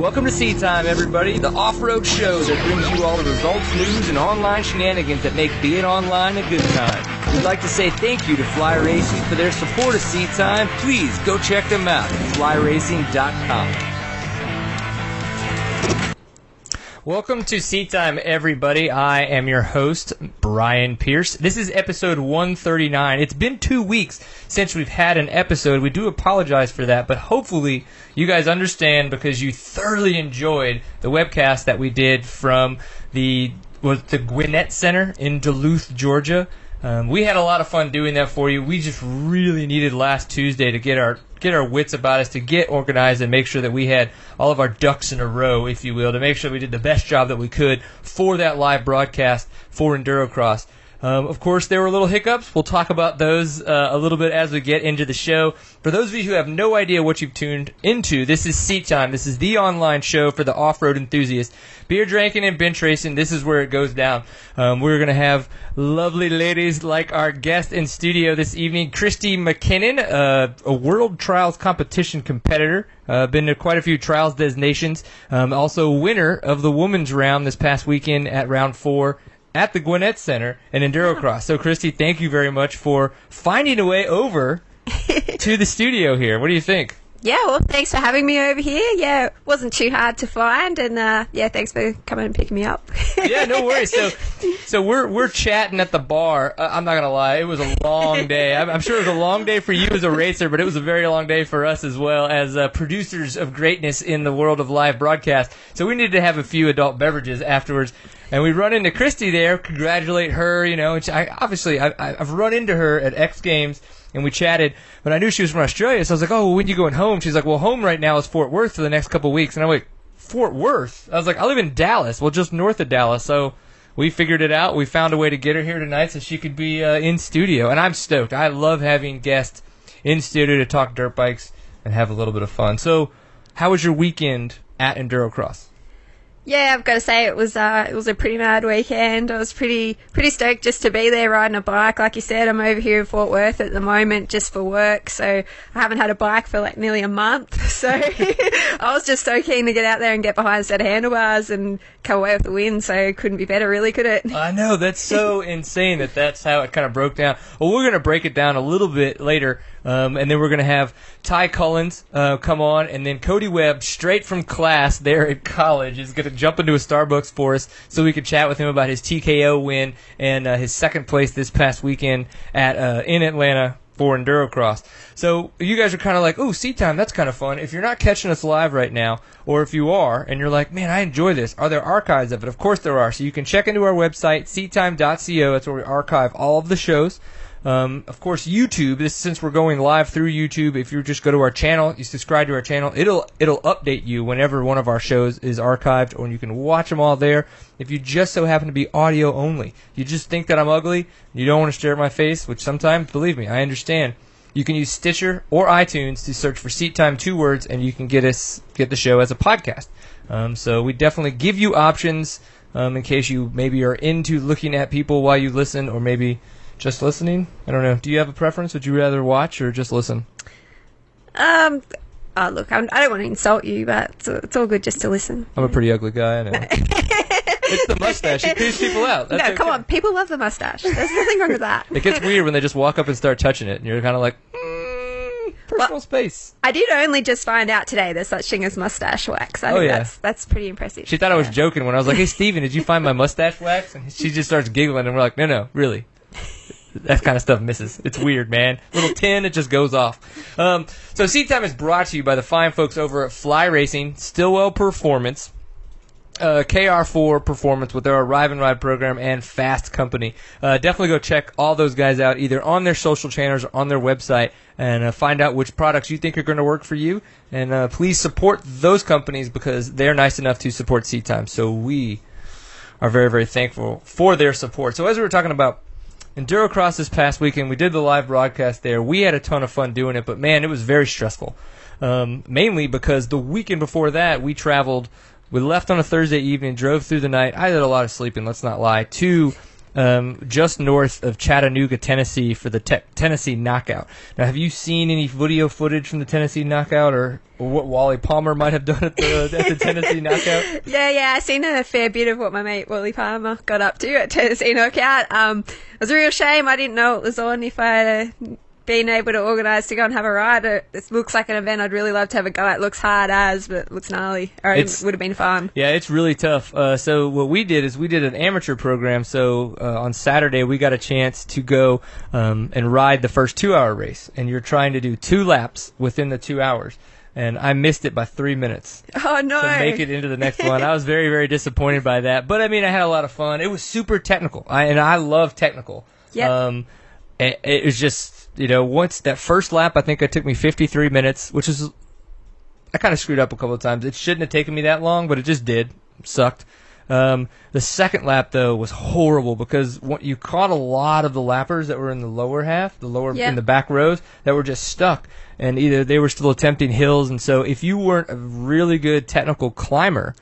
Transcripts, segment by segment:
Welcome to Seat Time, everybody, the off-road show that brings you all the results, news, and online shenanigans that make being online a good time. We'd like to say thank you to Fly Racing for their support of Seat Time. Please go check them out at flyracing.com. Welcome to Seat Time, everybody. I am your host, Brian Pierce. This is episode 139. It's been two weeks since we've had an episode. We do apologize for that, but hopefully you guys understand because you thoroughly enjoyed the webcast that we did from the was the Gwinnett Center in Duluth, Georgia. Um, we had a lot of fun doing that for you. We just really needed last Tuesday to get our get our wits about us, to get organized, and make sure that we had all of our ducks in a row, if you will, to make sure we did the best job that we could for that live broadcast for Endurocross. Um, of course, there were little hiccups. We'll talk about those uh, a little bit as we get into the show. For those of you who have no idea what you've tuned into, this is Seat Time. This is the online show for the off-road enthusiast. Beer drinking and bench racing. This is where it goes down. Um, we're going to have lovely ladies like our guest in studio this evening, Christy McKinnon, uh, a World Trials competition competitor. Uh, been to quite a few trials designations. Um, also winner of the women's round this past weekend at round four at the Gwinnett Center in Endurocross. So, Christy, thank you very much for finding a way over to the studio here. What do you think? Yeah, well, thanks for having me over here. Yeah, it wasn't too hard to find, and uh, yeah, thanks for coming and picking me up. yeah, no worries. So, so we're we're chatting at the bar. Uh, I'm not gonna lie, it was a long day. I'm, I'm, sure it was a long day for you as a racer, but it was a very long day for us as well as uh, producers of greatness in the world of live broadcast. So we needed to have a few adult beverages afterwards. And we run into Christy there, congratulate her, you know. I, obviously, I, I've run into her at X Games and we chatted. But I knew she was from Australia, so I was like, "Oh, well, when you going home?" She's like, "Well, home right now is Fort Worth for the next couple weeks." And I'm like, "Fort Worth?" I was like, "I live in Dallas, well, just north of Dallas." So we figured it out. We found a way to get her here tonight so she could be uh, in studio, and I'm stoked. I love having guests in studio to talk dirt bikes and have a little bit of fun. So, how was your weekend at Endurocross? Yeah, I've got to say it was uh, it was a pretty mad weekend. I was pretty pretty stoked just to be there riding a bike. Like you said, I'm over here in Fort Worth at the moment just for work, so I haven't had a bike for like nearly a month. So I was just so keen to get out there and get behind a set of handlebars and come away with the win. So it couldn't be better, really, could it? I know that's so insane that that's how it kind of broke down. Well, we're gonna break it down a little bit later um, and then we're going to have Ty Cullins uh, come on, and then Cody Webb, straight from class there at college, is going to jump into a Starbucks for us so we can chat with him about his TKO win and uh, his second place this past weekend at uh, in Atlanta for Endurocross. So you guys are kind of like, oh, seat time, that's kind of fun. If you're not catching us live right now, or if you are, and you're like, man, I enjoy this, are there archives of it? Of course there are. So you can check into our website, seattime.co. That's where we archive all of the shows. Um, of course, YouTube. This since we're going live through YouTube. If you just go to our channel, you subscribe to our channel, it'll it'll update you whenever one of our shows is archived, or you can watch them all there. If you just so happen to be audio only, you just think that I'm ugly, you don't want to stare at my face, which sometimes, believe me, I understand. You can use Stitcher or iTunes to search for Seat Time two words, and you can get us get the show as a podcast. Um, so we definitely give you options um, in case you maybe are into looking at people while you listen, or maybe just listening? I don't know. Do you have a preference? Would you rather watch or just listen? Um, oh, look, I'm, I do not want to insult you, but it's, it's, all good just to listen. I'm a pretty ugly guy, I know. it's the mustache. It creeps people out. That's no, okay. come on. People love the mustache. There's nothing wrong with that. It gets weird when they just walk up and start touching it, and you're kind of like, mm, personal well, space. I did only just find out today there's such thing as mustache wax. I oh, yeah. that's, that's pretty impressive. She thought yeah. I was joking when I was like, hey, Steven, did you find my mustache wax? And she just starts giggling, and we're like, no, no, really that kind of stuff misses. It's weird, man. Little tin, it just goes off. Um, so Seat Time is brought to you by the fine folks over at Fly Racing, Stillwell Performance, uh, KR4 Performance with their Arrive and Ride program and FASST Company. Uh, definitely go check all those guys out either on their social channels or on their website and uh, find out which products you think are going to work for you. And uh, please support those companies because they're nice enough to support Seat Time. So we are very, very thankful for their support. So as we were talking about Endurocross this past weekend, we did the live broadcast there. We had a ton of fun doing it, but man, it was very stressful. Um, mainly because the weekend before that, we traveled. We left on a Thursday evening, drove through the night. I did a lot of sleeping, let's not lie, to um, just north of Chattanooga, Tennessee, for the te- Tennessee Knockout. Now, have you seen any video footage from the Tennessee Knockout, or, or what Wally Palmer might have done at the, at the Tennessee Knockout? Yeah, yeah, I've seen a fair bit of what my mate Wally Palmer got up to at Tennessee Knockout. Um, it was a real shame I didn't know it was on. If I had been able to organise to go and have a ride, it, it looks like an event I'd really love to have a go at. It looks hard as, but looks gnarly. Or it would have been fun. Yeah, it's really tough. Uh, so what we did is we did an amateur program. So uh, on Saturday we got a chance to go um, and ride the first two-hour race, and you're trying to do two laps within the two hours. And I missed it by three minutes Oh no! to make it into the next one. I was very, very disappointed by that. But I mean, I had a lot of fun. It was super technical, I, and I love technical. Yep. Um, it, it was just you know once that first lap, I think it took me 53 minutes, which is I kind of screwed up a couple of times. It shouldn't have taken me that long, but it just did. Sucked. Um, the second lap though was horrible because what, you caught a lot of the lappers that were in the lower half, the lower Yeah. in the back rows that were just stuck, and either they were still attempting hills, and so if you weren't a really good technical climber,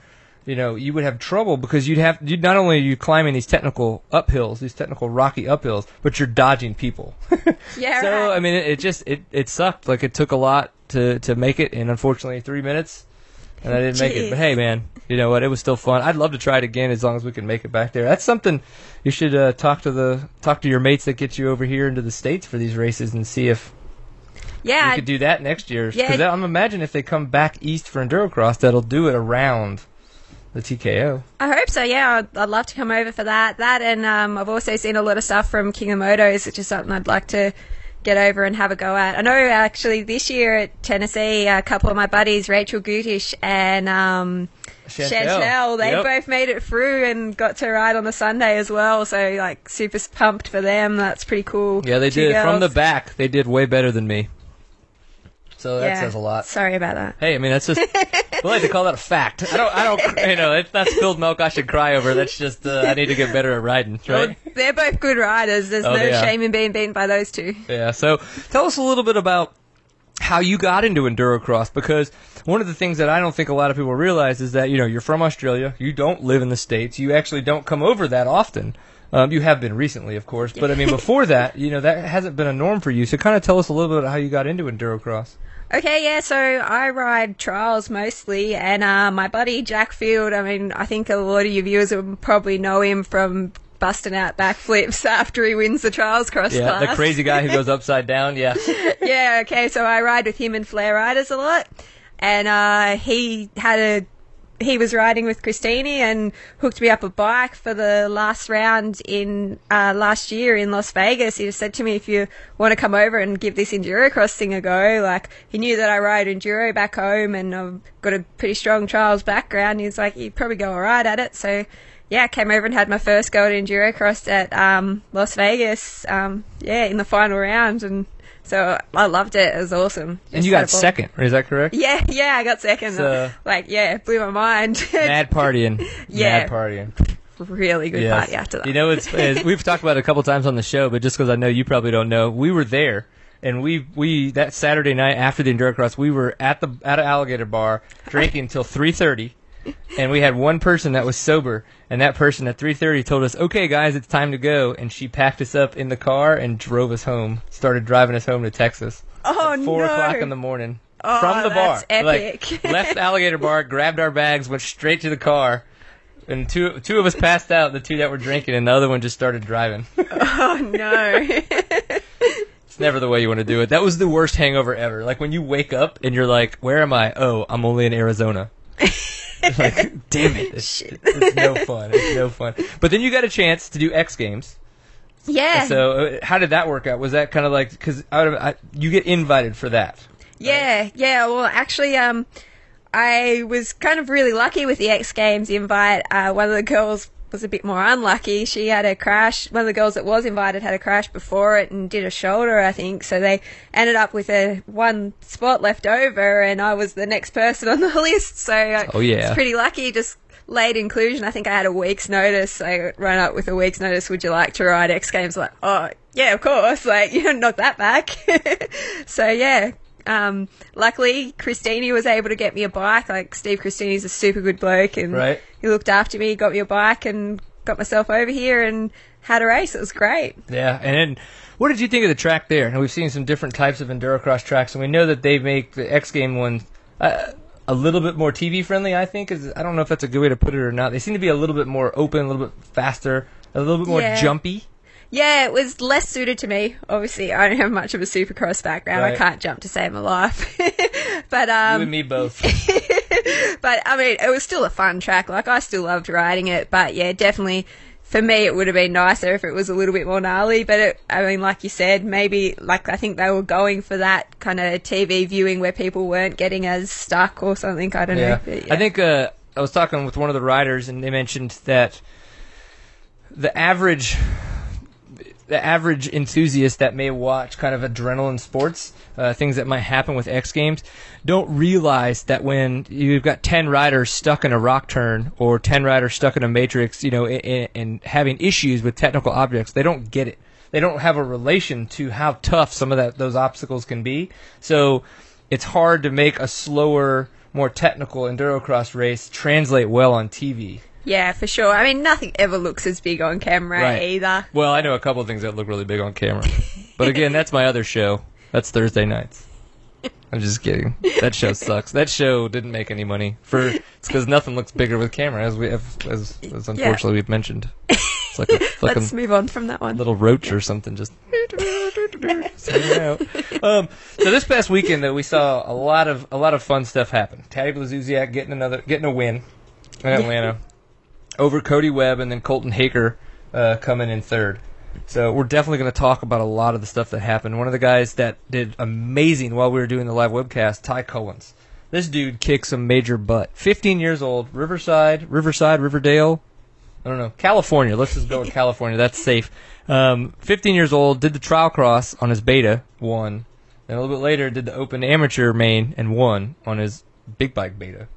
you know you would have trouble because you'd have you'd not only are you climbing these technical uphills, these technical rocky uphills, but you're dodging people. yeah, so right. I mean, it, it just it, it sucked. Like it took a lot to to make it, and unfortunately, three minutes, and I didn't make it. But hey, man, you know what? It was still fun. I'd love to try it again as long as we can make it back there. That's something you should uh, talk to the talk to your mates that get you over here into the states for these races and see if yeah, we could do that next year. Yeah. Because I'm imagine if they come back east for Endurocross, that'll do it around the TKO. I hope so. Yeah, I'd, I'd love to come over for that. That, and um, I've also seen a lot of stuff from King of Motos, which is something I'd like to get over and have a go at. I know actually this year at Tennessee, a couple of my buddies, Rachel Gutish and um, Chantel, they Yep. both made it through and got to ride on the Sunday as well. So like super pumped for them. That's pretty cool. Yeah, they Two did. From the back, they did way better than me. So that Yeah. says a lot. Sorry about that. Hey, I mean that's just we like to call that a fact. I don't, I don't, you know, it's not spilled milk I should cry over. That's just uh, I need to get better at riding, right? Well, they're both good riders. There's Oh, no are. shame in being beaten by those two. Yeah. So tell us a little bit about how you got into endurocross because one of the things that I don't think a lot of people realize is that you know you're from Australia, you don't live in the states, you actually don't come over that often. Um, you have been recently, of course, but I mean before that, you know that hasn't been a norm for you. So kind of tell us a little bit about how you got into endurocross. Okay, yeah, so I ride trials mostly, and uh, my buddy Jack Field, I mean, I think a lot of your viewers will probably know him from busting out backflips after he wins the trials cross Yeah, class. the crazy guy who goes upside down. Yeah. yeah, okay, so I ride with him and Flare Riders a lot, and uh, he had a he was riding with Christini and hooked me up a bike for the last round in uh, last year in Las Vegas. He just said to me, if you want to come over and give this endurocross thing a go, like he knew that I ride enduro back home and I've got a pretty strong trials background. He's like, you'd probably go alright at it. So yeah, came over and had my first go at endurocross at um, Las Vegas. Um, yeah, in the final round and. So I loved it. It was awesome. And you got second, is that correct? Yeah, yeah, I got second. So- like, yeah, it blew my mind. Mad partying. Yeah. Mad partying. really good Yes. party after that. You know, it's, it's we've talked about it a couple times on the show, but just because I know you probably don't know, we were there, and we we that Saturday night after the enduro cross, we were at the at an alligator bar drinking until three thirty, and we had one person that was sober, and that person at three thirty told us, "Okay, guys, it's time to go," and she packed us up in the car and drove us home, started driving us home to Texas. oh at four no! o'clock in the morning. Oh, from the bar. epic. Like, left the alligator bar, grabbed our bags, went straight to the car. And two two of us passed out, the two that were drinking, and the other one just started driving. oh no! it's never the way you want to do it. That was the worst hangover ever. Like when you wake up and you're like, "Where am I? Oh, I'm only in Arizona." Like, damn it! It's, it's no fun. It's no fun. But then you got a chance to do X Games. yeah, So uh, how did that work out? Was that kind of like because you get invited for that? yeah, yeah. Well, actually, um, I was kind of really lucky with the X Games invite. Uh, one of the girls was a bit more unlucky. She had a crash. One of the girls that was invited had a crash before it and did a shoulder, I think. So they ended up with a one spot left over, and I was the next person on the list. So I Oh, yeah. was pretty lucky. Just late inclusion. I think I had a week's notice. I ran up with a week's notice. Would you like to ride X Games? Like, oh yeah, of course. Like you know, knock that back. so yeah. Um, luckily, Christini was able to get me a bike. Like Steve Christini's a super good bloke, and Right. he looked after me, got me a bike, and got myself over here. And had a race. It was great. Yeah, and then what did you think of the track there? And we've seen some different types of endurocross tracks, and we know that they make the X Game one uh, a little bit more TV friendly. I think is I don't know if that's a good way to put it or not. They seem to be a little bit more open, a little bit faster, a little bit more Yeah. jumpy. Yeah, it was less suited to me. Obviously, I don't have much of a supercross background. I can't jump to save my life. but you um, and me both. but I mean, it was still a fun track. Like I still loved riding it. But yeah, definitely for me, it would have been nicer if it was a little bit more gnarly. But it, I mean, like you said, maybe like I think they were going for that kind of TV viewing where people weren't getting as stuck or something. I don't yeah. know. But, yeah. I think uh, I was talking with one of the riders, and they mentioned that the average the average enthusiast that may watch kind of adrenaline sports, uh, things that might happen with X Games, don't realize that when you've got 10 riders stuck in a rock turn or 10 riders stuck in a matrix, you know, and, and having issues with technical objects, they don't get it. They don't have a relation to how tough some of that those obstacles can be. So it's hard to make a slower, more technical endurocross race translate well on TV. Yeah, for sure. I mean, nothing ever looks as big on camera Right. either. Well, I know a couple of things that look really big on camera. But again, that's my other show. That's Thursday nights. I'm just kidding. That show sucks. That show didn't make any money. For it's because nothing looks bigger with camera, as we have, as, as unfortunately we've mentioned. It's like a fucking Let's move on from that one. little roach or something just out. Um, so this past weekend, though, we saw a lot of a lot of fun stuff happen. Taddy Blazusiak getting another getting a win in Atlanta over Cody Webb, and then Colton Haaker uh, coming in third. So we're definitely going to talk about a lot of the stuff that happened. One of the guys that did amazing while we were doing the live webcast, Ty Cullins. This dude kicks some major butt. 15 years old, Riverside, Riverside, Riverdale. I don't know. California. Let's just go with California. That's safe. Um, 15 years old, did the trial cross on his beta, won. And a little bit later, did the open amateur main and won on his big bike beta.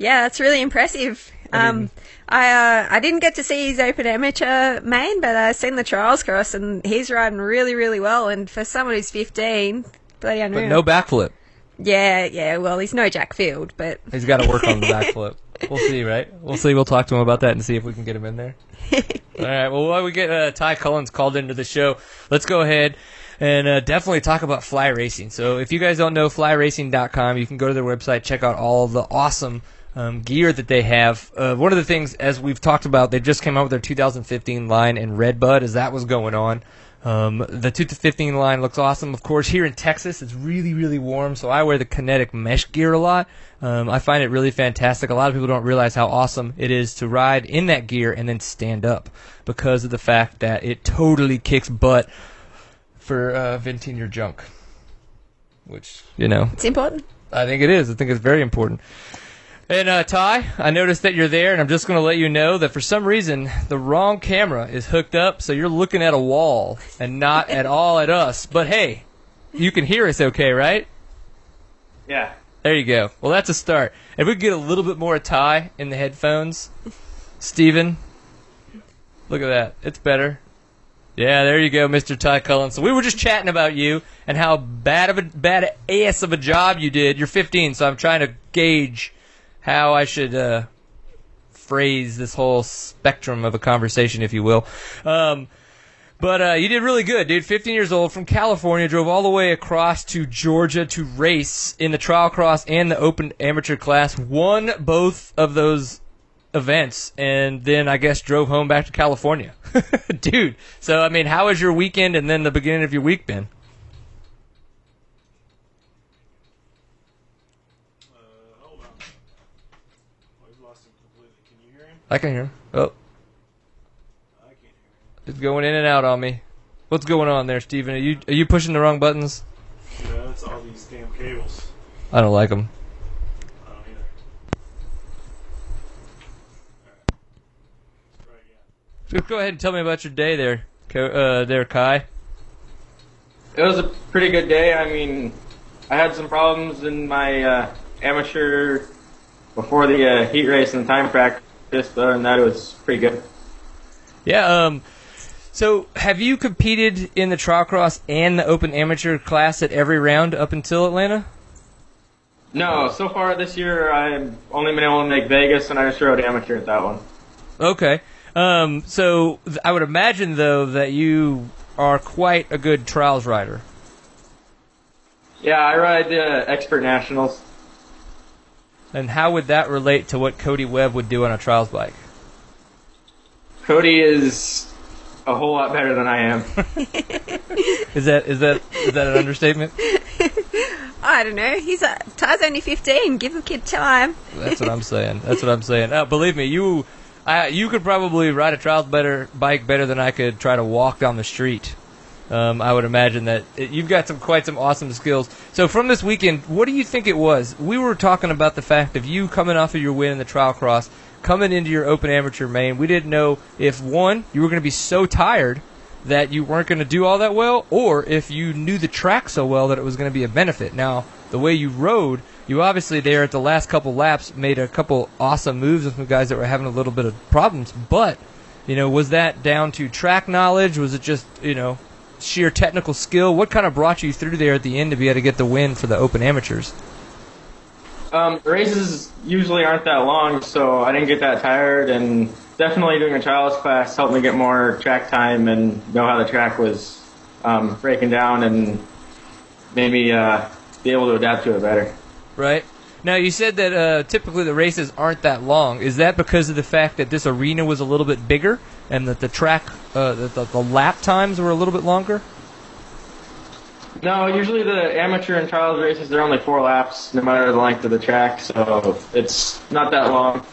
Yeah, that's really impressive. Um, I uh, I didn't get to see his open amateur main, but I seen the trials cross, and he's riding really, really well. And for someone who's 15, bloody unreal. But no backflip. yeah, yeah. Well, he's no Jack Field, but He's got to work on the backflip. We'll see, right? We'll see. We'll talk to him about that and see if we can get him in there. All right. Well, while we get uh, Ty Cullins called into the show, let's go ahead and uh, definitely talk about fly racing. So, if you guys don't know flyracing.com, you can go to their website, check out all the awesome um, gear that they have. Uh, one of the things, as we've talked about, they just came out with their 2015 line in Redbud as that was going on. Um, the 2015 line looks awesome. Of course, here in Texas, it's really, really warm, so I wear the kinetic mesh gear a lot. Um, I find it really fantastic. A lot of people don't realize how awesome it is to ride in that gear and then stand up because of the fact that it totally kicks butt for uh, venting your junk. Which, you know, it's important. I think it is. I think it's very important. And uh, Ty, I noticed that you're there, and I'm just going to let you know that for some reason the wrong camera is hooked up, so you're looking at a wall and not at all at us. But hey, you can hear us okay, right? Yeah. There you go. Well, that's a start. If we could get a little bit more Ty in the headphones, Steven, look at that. It's better. Yeah, there you go, Mr. Ty Cullen. So we were just chatting about you and how bad of a bad ass of a job you did. You're 15, so I'm trying to gauge how I should uh, phrase this whole spectrum of a conversation, if you will. Um, but uh, you did really good, dude. 15 years old from California, drove all the way across to Georgia to race in the trial cross and the open amateur class. Won both of those events, and then I guess drove home back to California, dude. So I mean, how has your weekend and then the beginning of your week been? Uh, hold on. Oh, we've lost him completely. Can you hear him? I can hear. Him. Oh, I can't hear it's going in and out on me. What's going on there, Steven? Are you are you pushing the wrong buttons? him. No, it's all these damn cables. I don't like them. I don't either. Alright. Try again. Just go ahead and tell me about your day there, Co- uh, there, Kai. It was a pretty good day. I mean, I had some problems in my uh, amateur before the uh, heat race and time practice, but other than that, it was pretty good. Yeah. Um. So, have you competed in the trial cross and the open amateur class at every round up until Atlanta? No, so far this year, I've only been able to make Vegas, and I just rode amateur at that one. Okay. Um, so th- I would imagine though that you are quite a good trials rider. Yeah, I ride the Expert Nationals. And how would that relate to what Cody Webb would do on a trials bike? Cody is a whole lot better than I am. Is that is that is that an understatement? I don't know. He's a Ty's only 15. Give the kid time. That's what I'm saying. That's what I'm saying. Uh, believe me, you, I, you could probably ride a trials better bike better than I could try to walk down the street. Um, I would imagine that it, you've got some quite some awesome skills. So from this weekend, what do you think it was? We were talking about the fact of you coming off of your win in the trial cross, coming into your open amateur main. We didn't know if one you were going to be so tired that you weren't going to do all that well, or if you knew the track so well that it was going to be a benefit. Now, the way you rode, you obviously there at the last couple laps made a couple awesome moves with some guys that were having a little bit of problems. But, you know, was that down to track knowledge? Was it just, you know, sheer technical skill? What kind of brought you through there at the end to be able to get the win for the Open Amateurs? Um, races usually aren't that long, so I didn't get that tired, and definitely doing a trials class helped me get more track time and know how the track was um, breaking down and made me uh, be able to adapt to it better. Right. Now you said that uh, typically the races aren't that long. Is that because of the fact that this arena was a little bit bigger and that the track, uh, that the, the lap times were a little bit longer? No, usually the amateur and trials races they're only four laps, no matter the length of the track, so it's not that long.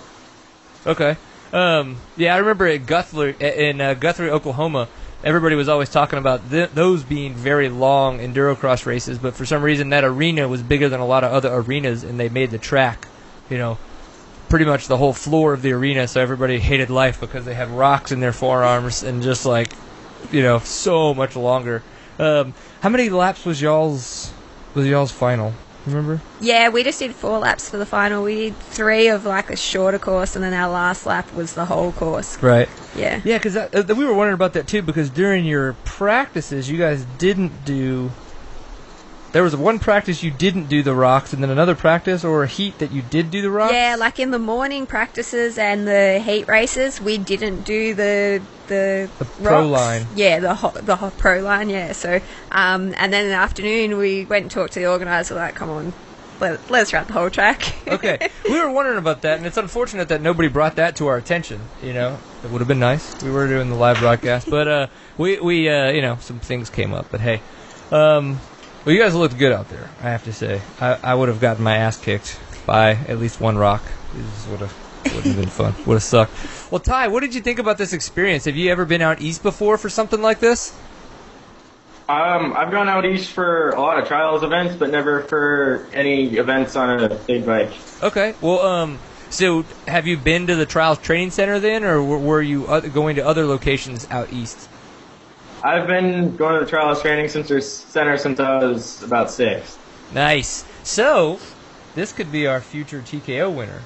Okay. Um, yeah, I remember at Guthrie in uh, Guthrie, Oklahoma. Everybody was always talking about th- those being very long endurocross races, but for some reason that arena was bigger than a lot of other arenas, and they made the track, you know, pretty much the whole floor of the arena. So everybody hated life because they had rocks in their forearms and just like, you know, so much longer. Um, how many laps was y'all's was y'all's final? Remember? Yeah, we just did four laps for the final. We did three of like a shorter course, and then our last lap was the whole course. Right. Yeah. Yeah, because uh, we were wondering about that too. Because during your practices, you guys didn't do. There was one practice you didn't do the rocks, and then another practice or a heat that you did do the rocks. Yeah, like in the morning practices and the heat races, we didn't do the the, The pro rocks. line. Yeah, the ho- the ho- pro line. Yeah. So, um, and then in the afternoon, we went and talked to the organizer. Like, come on, let, let us run the whole track. okay, we were wondering about that, and it's unfortunate that nobody brought that to our attention. You know, it would have been nice. We were doing the live broadcast, but uh, we we uh, you know some things came up. But hey, um, well, you guys looked good out there. I have to say, I, I would have gotten my ass kicked by at least one rock. This would have would have been fun. Would have sucked. Well, Ty, what did you think about this experience? Have you ever been out east before for something like this? Um, I've gone out east for a lot of trials events, but never for any events on a big bike. Okay. Well, um, so have you been to the Trials Training Center then, or were you going to other locations out east? I've been going to the trials training center, center since I was about six. Nice. So, this could be our future TKO winner.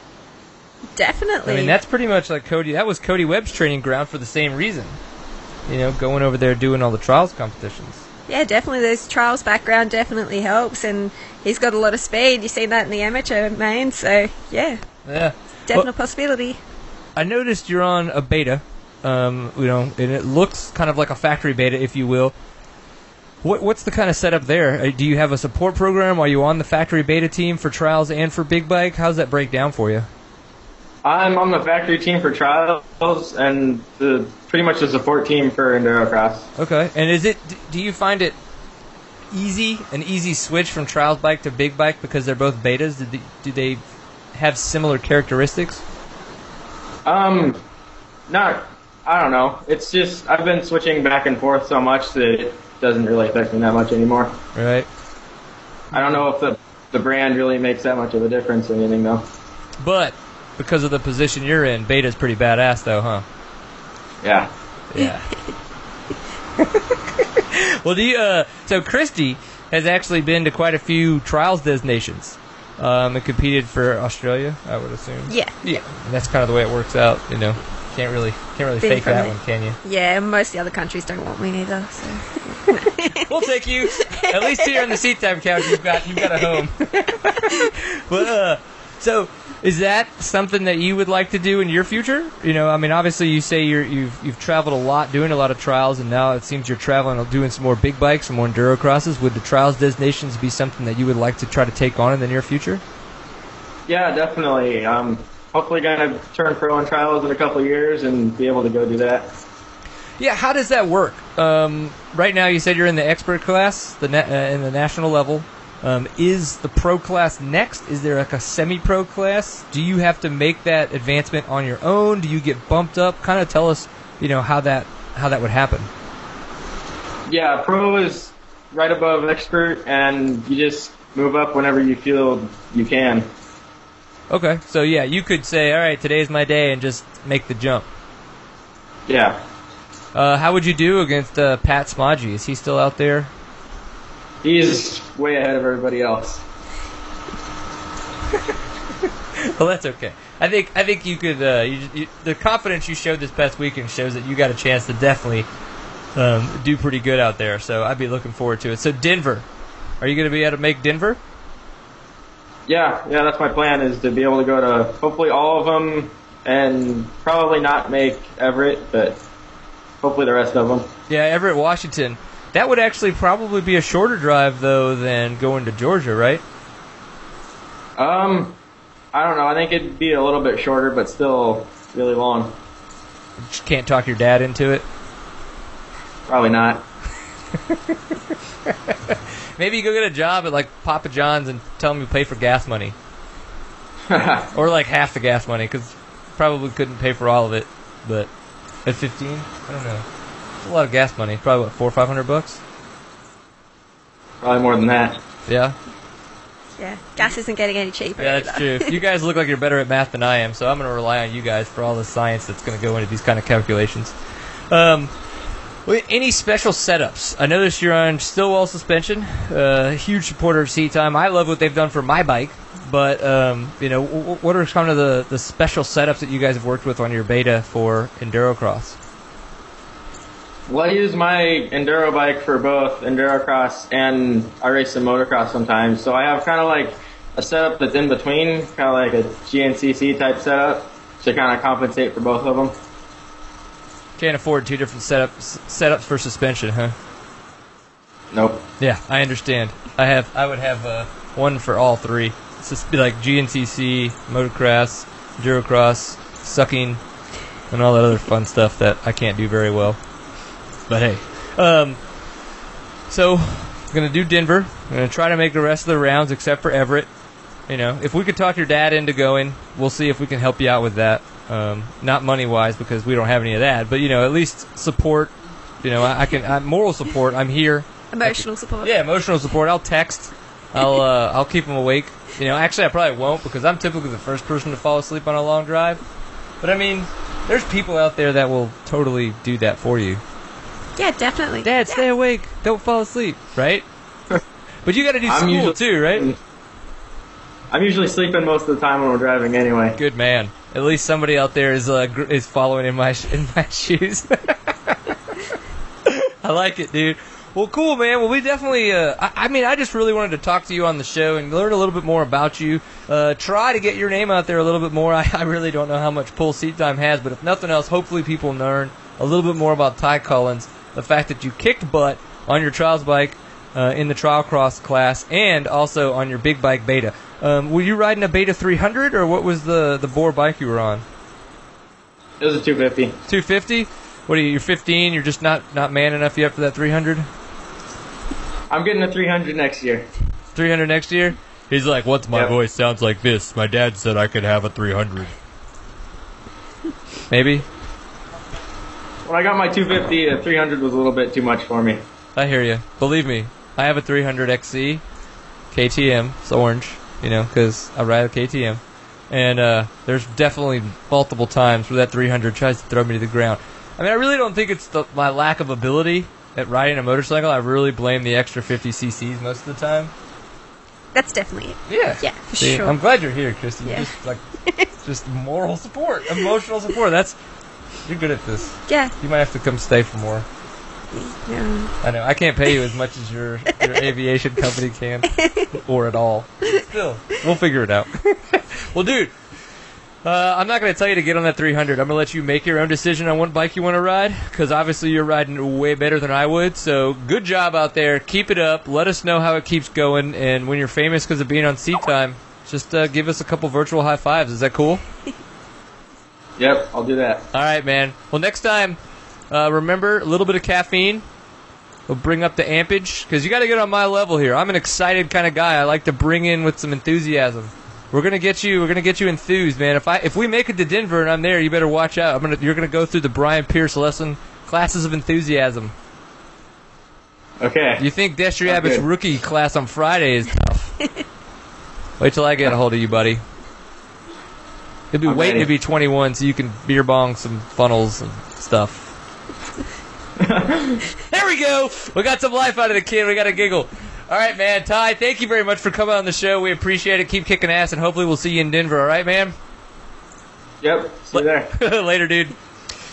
Definitely. I mean, that's pretty much like Cody. That was Cody Webb's training ground for the same reason. You know, going over there doing all the trials competitions. yeah, definitely. Those trials background definitely helps, and he's got a lot of speed. You've seen that in the amateur main, so yeah, Yeah. definite Well, possibility. I noticed you're on a beta. Um, you know, and it looks kind of like a factory beta, if you will. What, what's the kind of setup there? Uh, Do you have a support program? Are you on the factory beta team for trials and for big bike? How's that break down for you? I'm on the factory team for trials and the pretty much the support team for endurocross. Okay. And is it? Do you find it easy, an easy switch from trials bike to big bike because they're both betas? Do they, do they have similar characteristics? Um, not. I don't know. It's just I've been switching back and forth so much that it doesn't really affect me that much anymore. Right. I don't know if the the brand really makes that much of a difference or anything though. But because of the position you're in, beta's pretty badass, though, huh? Yeah. Yeah. well, do you? Uh, so Christy has actually been to quite a few trials destinations. Um, and competed for Australia, I would assume. Yeah, Yeah, and that's kind of the way it works out. You know, can't really can't really Been fake that from it. one, can you? yeah. Most of the other countries don't want me either. So We'll take you. At least here on the seat time couch, you've got you've got a home. but uh, So, is that something that you would like to do in your future? You know, I mean, obviously, you say you're, you've you've traveled a lot, doing a lot of trials, and now it seems you're traveling, doing some more big bikes, some more enduro crosses. Would the trials designations be something that you would like to try to take on in the near future? Yeah, definitely. Um, hopefully, gonna turn pro in trials in a couple of years and be able to go do that. Yeah, how does that work? Um, right now, you said you're in the expert class, the na- uh, in the national level. Um, is the pro class next? Is there like a semi-pro class? Do you have to make that advancement on your own? Do you get bumped up? Kind of tell us, you know, how that how that would happen. Yeah, pro is right above expert, and you just move up whenever you feel you can. Okay, so yeah, you could say, all right, today's my day, and just make the jump. Yeah, Uh, how would you do against uh, Pat Smage? Is he still out there? he's way ahead of everybody else. Well, that's okay. I think I think you could. Uh, you, you, the confidence you showed this past weekend shows that you got a chance to definitely um, do pretty good out there. So I'd be looking forward to it. So Denver, are you going to be able to make Denver? Yeah, yeah, that's my plan is to be able to go to hopefully all of them, and probably not make Everett, but hopefully the rest of them. Yeah, Everett, Washington. That would actually probably be a shorter drive though than going to Georgia, right? Um, I don't know. I think it'd be a little bit shorter, but still really long. Just can't talk your dad into it. Probably not. Maybe you go get a job at like Papa John's and tell them you pay for gas money, or like half the gas money, because probably couldn't pay for all of it. But at 15, I don't know. It's a lot of gas money. Probably what four or five hundred bucks. Probably more than that. Yeah, Yeah, gas isn't getting any cheaper. yeah, that's either. true. you guys look like you're better at math than I am, so I'm going to rely on you guys for all the science that's going to go into these kind of calculations. Um, well, any special setups? I noticed you're on Stillwell suspension. Uh, huge supporter of Seat Time. I love what they've done for my bike, but um, you know, what are kind of the, the special setups that you guys have worked with on your beta for Endurocross? Well, I use my enduro bike for both endurocross and I race some motocross sometimes. So I have kind of like a setup that's in between, kind of like a GNCC type setup to kind of compensate for both of them. Can't afford two different setups setups for suspension, huh? Nope. Yeah, I understand. I have I would have uh, one for all three. It's just be like GNCC, motocross, endurocross, sucking, and all that other fun stuff that I can't do very well. But hey, um, so I'm gonna do Denver. I'm gonna try to make the rest of the rounds except for Everett. You know, if we could talk your dad into going, we'll see if we can help you out with that. Um, not money wise because we don't have any of that, but you know, at least support. You know, I, I can I, moral support. I'm here. Emotional support. Yeah, emotional support. I'll text. I'll uh, I'll keep them awake. You know, actually, I probably won't because I'm typically the first person to fall asleep on a long drive. But I mean, there's people out there that will totally do that for you. Yeah, definitely. Dad, stay awake. Don't fall asleep. Right? but you got to do I'm school usually- too, right? I'm usually sleeping most of the time when we're driving anyway. Good man. At least somebody out there is uh, gr- is following in my sh- in my shoes. I like it, dude. Well, cool, man. Well, we definitely. Uh, I, I mean, I just really wanted to talk to you on the show and learn a little bit more about you. Uh, try to get your name out there a little bit more. I, I really don't know how much pull seat time has, but if nothing else, hopefully people learn a little bit more about Ty Cullins. The fact that you kicked butt on your trials bike uh, in the trial cross class, and also on your big bike beta. Um, were you riding a Beta 300, or what was the the bore bike you were on? It was a 250. 250. What are you? You're 15. You're just not not man enough yet for that 300. I'm getting a 300 next year. 300 next year. He's like, "What's my Yep. voice sounds like this?" My dad said I could have a 300. Maybe. When I got my 250, a 300 was a little bit too much for me. I hear you. Believe me, I have a 300 XC KTM. It's orange, you know, because I ride a KTM. And uh, there's definitely multiple times where that 300 tries to throw me to the ground. I mean, I really don't think it's the, my lack of ability at riding a motorcycle. I really blame the extra 50 cc's most of the time. That's definitely it. Yeah. Yeah, for See, sure. I'm glad you're here, Christy. Yeah. Just like, just moral support, emotional support. That's you're good at this. Yeah. You might have to come stay for more. Yeah. I know I can't pay you as much as your your aviation company can, or at all. Still, we'll figure it out. Well, dude, uh, I'm not going to tell you to get on that 300. I'm going to let you make your own decision on what bike you want to ride because obviously you're riding way better than I would. So good job out there. Keep it up. Let us know how it keeps going. And when you're famous because of being on Seat Time, just uh, give us a couple virtual high fives. Is that cool? Yep, I'll do that. All right, man. Well, next time, uh, remember a little bit of caffeine. Will bring up the ampage because you got to get on my level here. I'm an excited kind of guy. I like to bring in with some enthusiasm. We're gonna get you. We're gonna get you enthused, man. If I if we make it to Denver and I'm there, you better watch out. I'm gonna you're gonna go through the Brian Pierce lesson classes of enthusiasm. Okay. You think Destry Sounds Abbott's rookie class on Friday is tough? Wait till I get a hold of you, buddy. You'll be I'm waiting ready. to be 21 so you can beer bong some funnels and stuff. There we go. We got some life out of the kid. We got a giggle. All right, man. Ty, thank you very much for coming on the show. We appreciate it. Keep kicking ass, and hopefully we'll see you in Denver. All right, man. Yep. See you there. Later, dude.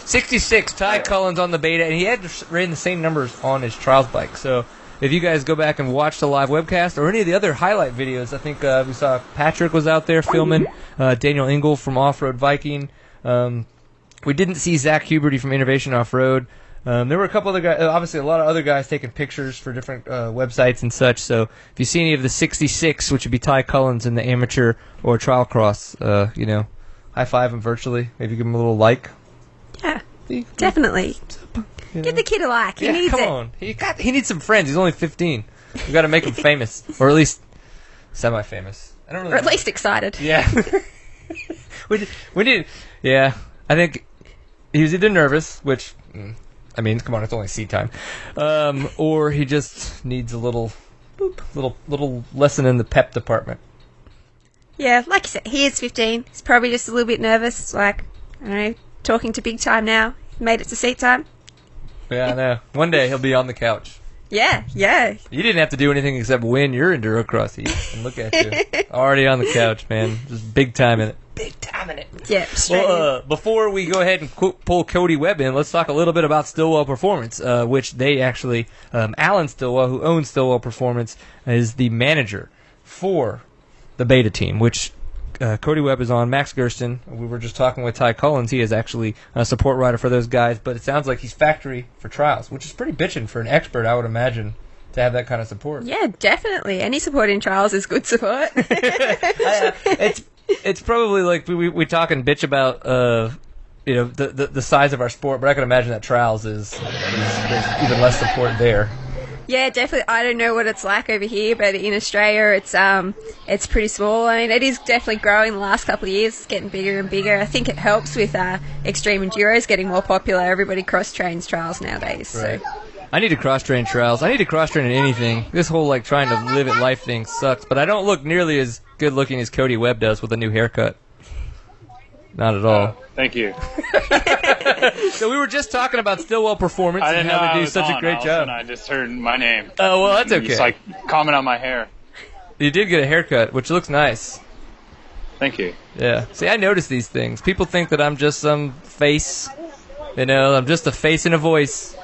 66, Ty Cullins on the beta, and he had to ran the same numbers on his trials bike. So if you guys go back and watch the live webcast or any of the other highlight videos, I think uh, we saw Patrick was out there filming, uh, Daniel Engel from Off Road Viking. Um, we didn't see Zach Huberty from Innovation Off Road. Um, there were a couple other guys, obviously a lot of other guys taking pictures for different uh, websites and such. So if you see any of the 66, which would be Ty Cullins in the amateur or trial cross, uh, you know, high five him virtually. Maybe give him a little like. Yeah, You definitely. know? Give the kid a like. He yeah, needs come it. on. He got he needs some friends. He's only 15. We got to make him famous, or at least semi-famous. I don't really. Or at know. least excited. Yeah. we did, we did. Yeah, I think he was either nervous, which mm, I mean, come on, it's only seat time, um, or he just needs a little, boop, little little lesson in the pep department. Yeah, like you said, he is 15. He's probably just a little bit nervous. Like, I don't know, talking to big time now. Made it to seat time. Yeah, I know. One day he'll be on the couch. Yeah, yeah. You didn't have to do anything except win your enduro cross heat, and look at you, already on the couch, man. Just big time in it. Big time in it. Yeah, straight. Well, uh, before we go ahead and qu- pull Cody Webb in, let's talk a little bit about Stillwell Performance, uh, which they actually, um, Alan Stillwell, who owns Stillwell Performance, is the manager for the beta team, which uh, Cody Webb is on. Max Gersten, we were just talking with Ty Cullins. He is actually a support rider for those guys, but it sounds like he's factory for trials, which is pretty bitching for an expert, I would imagine, to have that kind of support. Yeah, definitely. Any support in trials is good support. Uh, it's it's probably like we we, we talk and bitch about uh you know the, the the size of our sport, but I can imagine that trials is, is there's even less support there. Yeah, definitely. I don't know what it's like over here, but in Australia, it's um, it's pretty small. I mean, it is definitely growing the last couple of years. It's getting bigger and bigger. I think it helps with uh, extreme enduros getting more popular. Everybody cross trains trials nowadays. So. I need to cross train trials. I need to cross train in anything. This whole like trying to live it life thing sucks. But I don't look nearly as good looking as Cody Webb does with a new haircut. Not at all. Uh, thank you. So we were just talking about Stillwell Performance I and didn't know how I they do was such a great job. I just heard my name. Oh well, that's okay. It's like comment on my hair. you did get a haircut, which looks nice. Thank you. Yeah. See, I notice these things. People think that I'm just some face. You know, I'm just a face and a voice.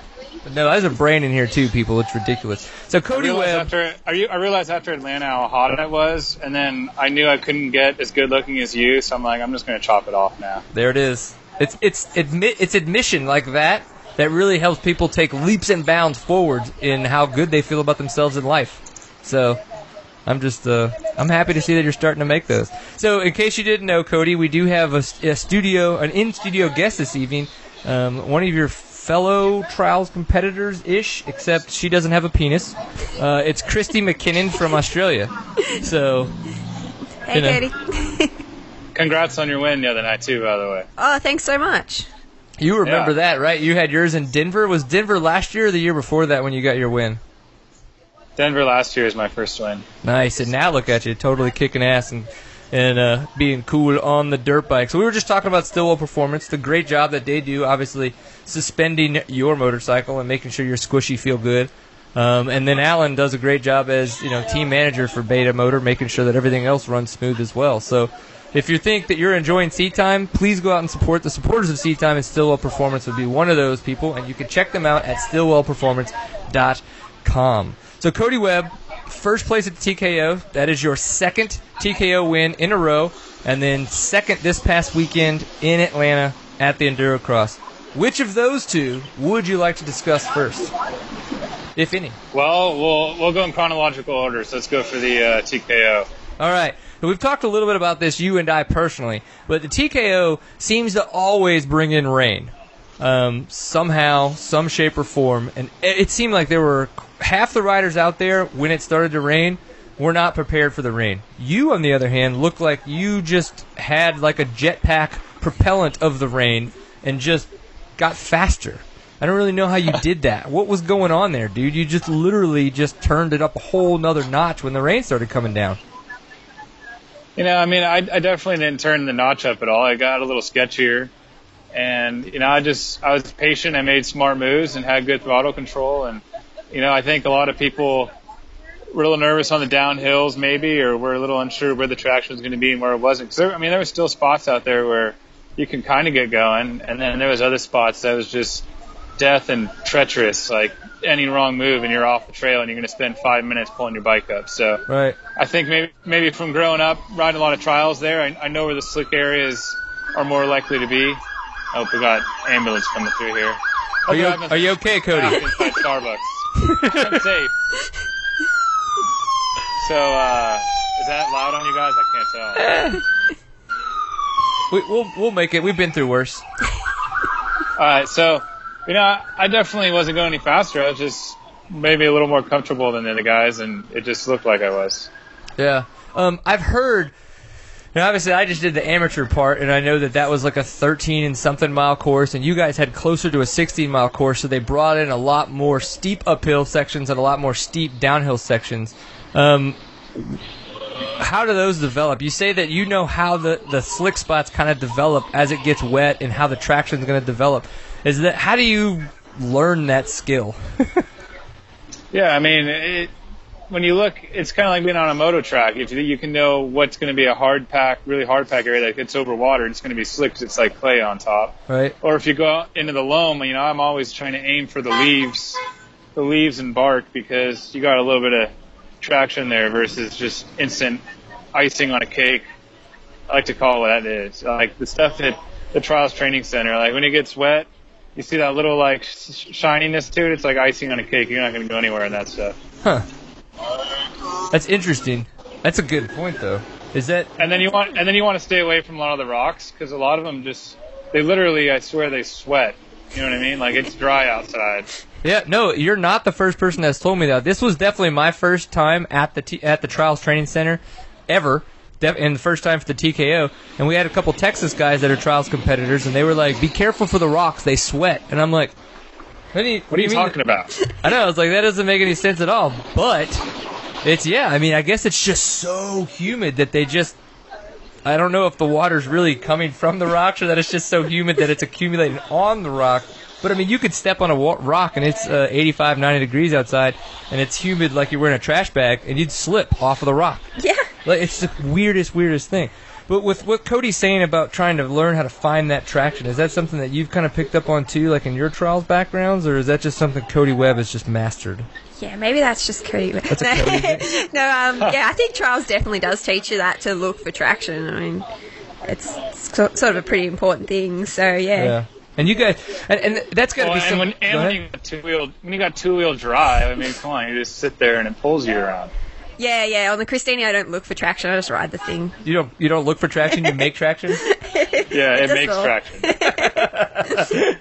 No, there's a brain in here too, people. It's ridiculous. So Cody realized, Webb. after, I re- I realized after Atlanta how hot it was, and then I knew I couldn't get as good looking as you, so I'm like, I'm just going to chop it off now. There it is. It's it's admit it's admission like that that really helps people take leaps and bounds forward in how good they feel about themselves in life. So I'm just uh, I'm happy to see that you're starting to make those. So in case you didn't know, Cody, we do have a, a studio an in studio guest this evening. Um, one of your fellow trials competitors ish, except she doesn't have a penis. Uh, it's Christy McKinnon from Australia. So Hey, You know. Katie. Congrats on your win the other night too, by the way. oh, thanks so much. You remember Yeah. that, right? You had yours in Denver. Was Denver last year or the year before that when you got your win? Denver last year is my first win. Nice. And now look at you, totally kicking ass and and uh, being cool on the dirt bike. So we were just talking about Stillwell Performance, the great job that they do, obviously suspending your motorcycle and making sure your squishy feel good. Um, and then Alan does a great job as you know team manager for Beta Motor, making sure that everything else runs smooth as well. So if you think that you're enjoying Seat Time, please go out and support the supporters of Seat Time. And Stillwell Performance would be one of those people, and you can check them out at stillwellperformance.com. So Cody Webb, first place at the TKO. That is your second TKO win in a row. and then second this past weekend in Atlanta at the Endurocross. Which of those two would you like to discuss first, if any? Well, we'll we'll go in chronological order. So let's go for the uh, TKO. All right. We've talked a little bit about this, you and I personally, but the TKO seems to always bring in rain. Um, somehow, some shape or form. And it seemed like there were half the riders out there when it started to rain were not prepared for the rain. You, on the other hand, looked like you just had like a jetpack propellant of the rain and just got faster. I don't really know how you did that. What was going on there, dude? You just literally just turned it up a whole nother notch when the rain started coming down. You know, I mean, I, I definitely didn't turn the notch up at all. I got a little sketchier, and you know, I just I was patient. I made smart moves and had good throttle control. And you know, I think a lot of people were a little nervous on the downhills, maybe, or were a little unsure where the traction was going to be and where it wasn't. Because I mean, there were still spots out there where you can kind of get going, and then there was other spots that was just death and treacherous. Like any wrong move and you're off the trail, and you're going to spend five minutes pulling your bike up. So Right. I think maybe maybe from growing up, riding a lot of trials there, I, I know where the slick areas are more likely to be. Oh, we got ambulance coming through here. Are you, Okay, are you okay, Cody? Starbucks. I'm safe. So, uh, is that loud on you guys? I can't tell. We, we'll we'll make it. We've been through worse. All right, so you know, I, I definitely wasn't going any faster. I was just maybe a little more comfortable than the other guys, and it just looked like I was. Yeah. Um, I've heard. Now, obviously, I just did the amateur part, and I know that that was like a 13 and something mile course, and you guys had closer to a 16 mile course, so they brought in a lot more steep uphill sections and a lot more steep downhill sections. Um, how do those develop? You say that you know how the, the slick spots kind of develop as it gets wet and how the traction is going to develop. Is that how do you learn that skill? Yeah, I mean, it, when you look, it's kind of like being on a moto track. If you, you can know what's going to be a hard pack, really hard pack area that gets over water, it's going to be slick 'cause it's like clay on top. right? Or if you go out into the loam, you know, I'm always trying to aim for the leaves, the leaves and bark because you got a little bit of traction there versus just instant icing on a cake. I like to call it what that is. Like the stuff at the Trials Training Center, like when it gets wet, you see that little like sh- shininess to it. It's like icing on a cake. You're not going to go anywhere in that stuff. Huh. That's interesting. That's a good point, though. Is that And then you want, and then you want to stay away from a lot of the rocks because a lot of them just, they literally, I swear, they sweat. You know what I mean? Like it's dry outside. Yeah, no, you're not the first person that's told me that. This was definitely my first time at the T- at the Trials Training Center ever, def- and the first time for the TKO. And we had a couple Texas guys that are Trials competitors, and they were like, "Be careful for the rocks; they sweat." And I'm like, "What do you, What are you mean? talking about? I know. I was like, that doesn't make any sense at all. But it's yeah. I mean, I guess it's just so humid that they just. I don't know if the water's really coming from the rocks or that it's just so humid that it's accumulating on the rock. But I mean, you could step on a wa- rock and it's uh, 85, 90 degrees outside, and it's humid like you're wearing a trash bag, and you'd slip off of the rock. Yeah. Like it's the weirdest, weirdest thing. But with what Cody's saying about trying to learn how to find that traction, is that something that you've kind of picked up on too, like in your trials backgrounds, or is that just something Cody Webb has just mastered? Yeah, maybe that's just Cody. That's a Cody no, um, yeah, I think trials definitely does teach you that to look for traction. I mean, it's, it's so- sort of a pretty important thing. So yeah, Yeah. And you guys, and, and that's got to Well, be and some. when, go and when ahead. you got two wheel when you got two wheel drive, I mean, come on, you just sit there and it pulls you around. Yeah, yeah. On the Christini, I don't look for traction. I just ride the thing. You don't you don't look for traction, you make traction. Yeah, it does makes all. traction.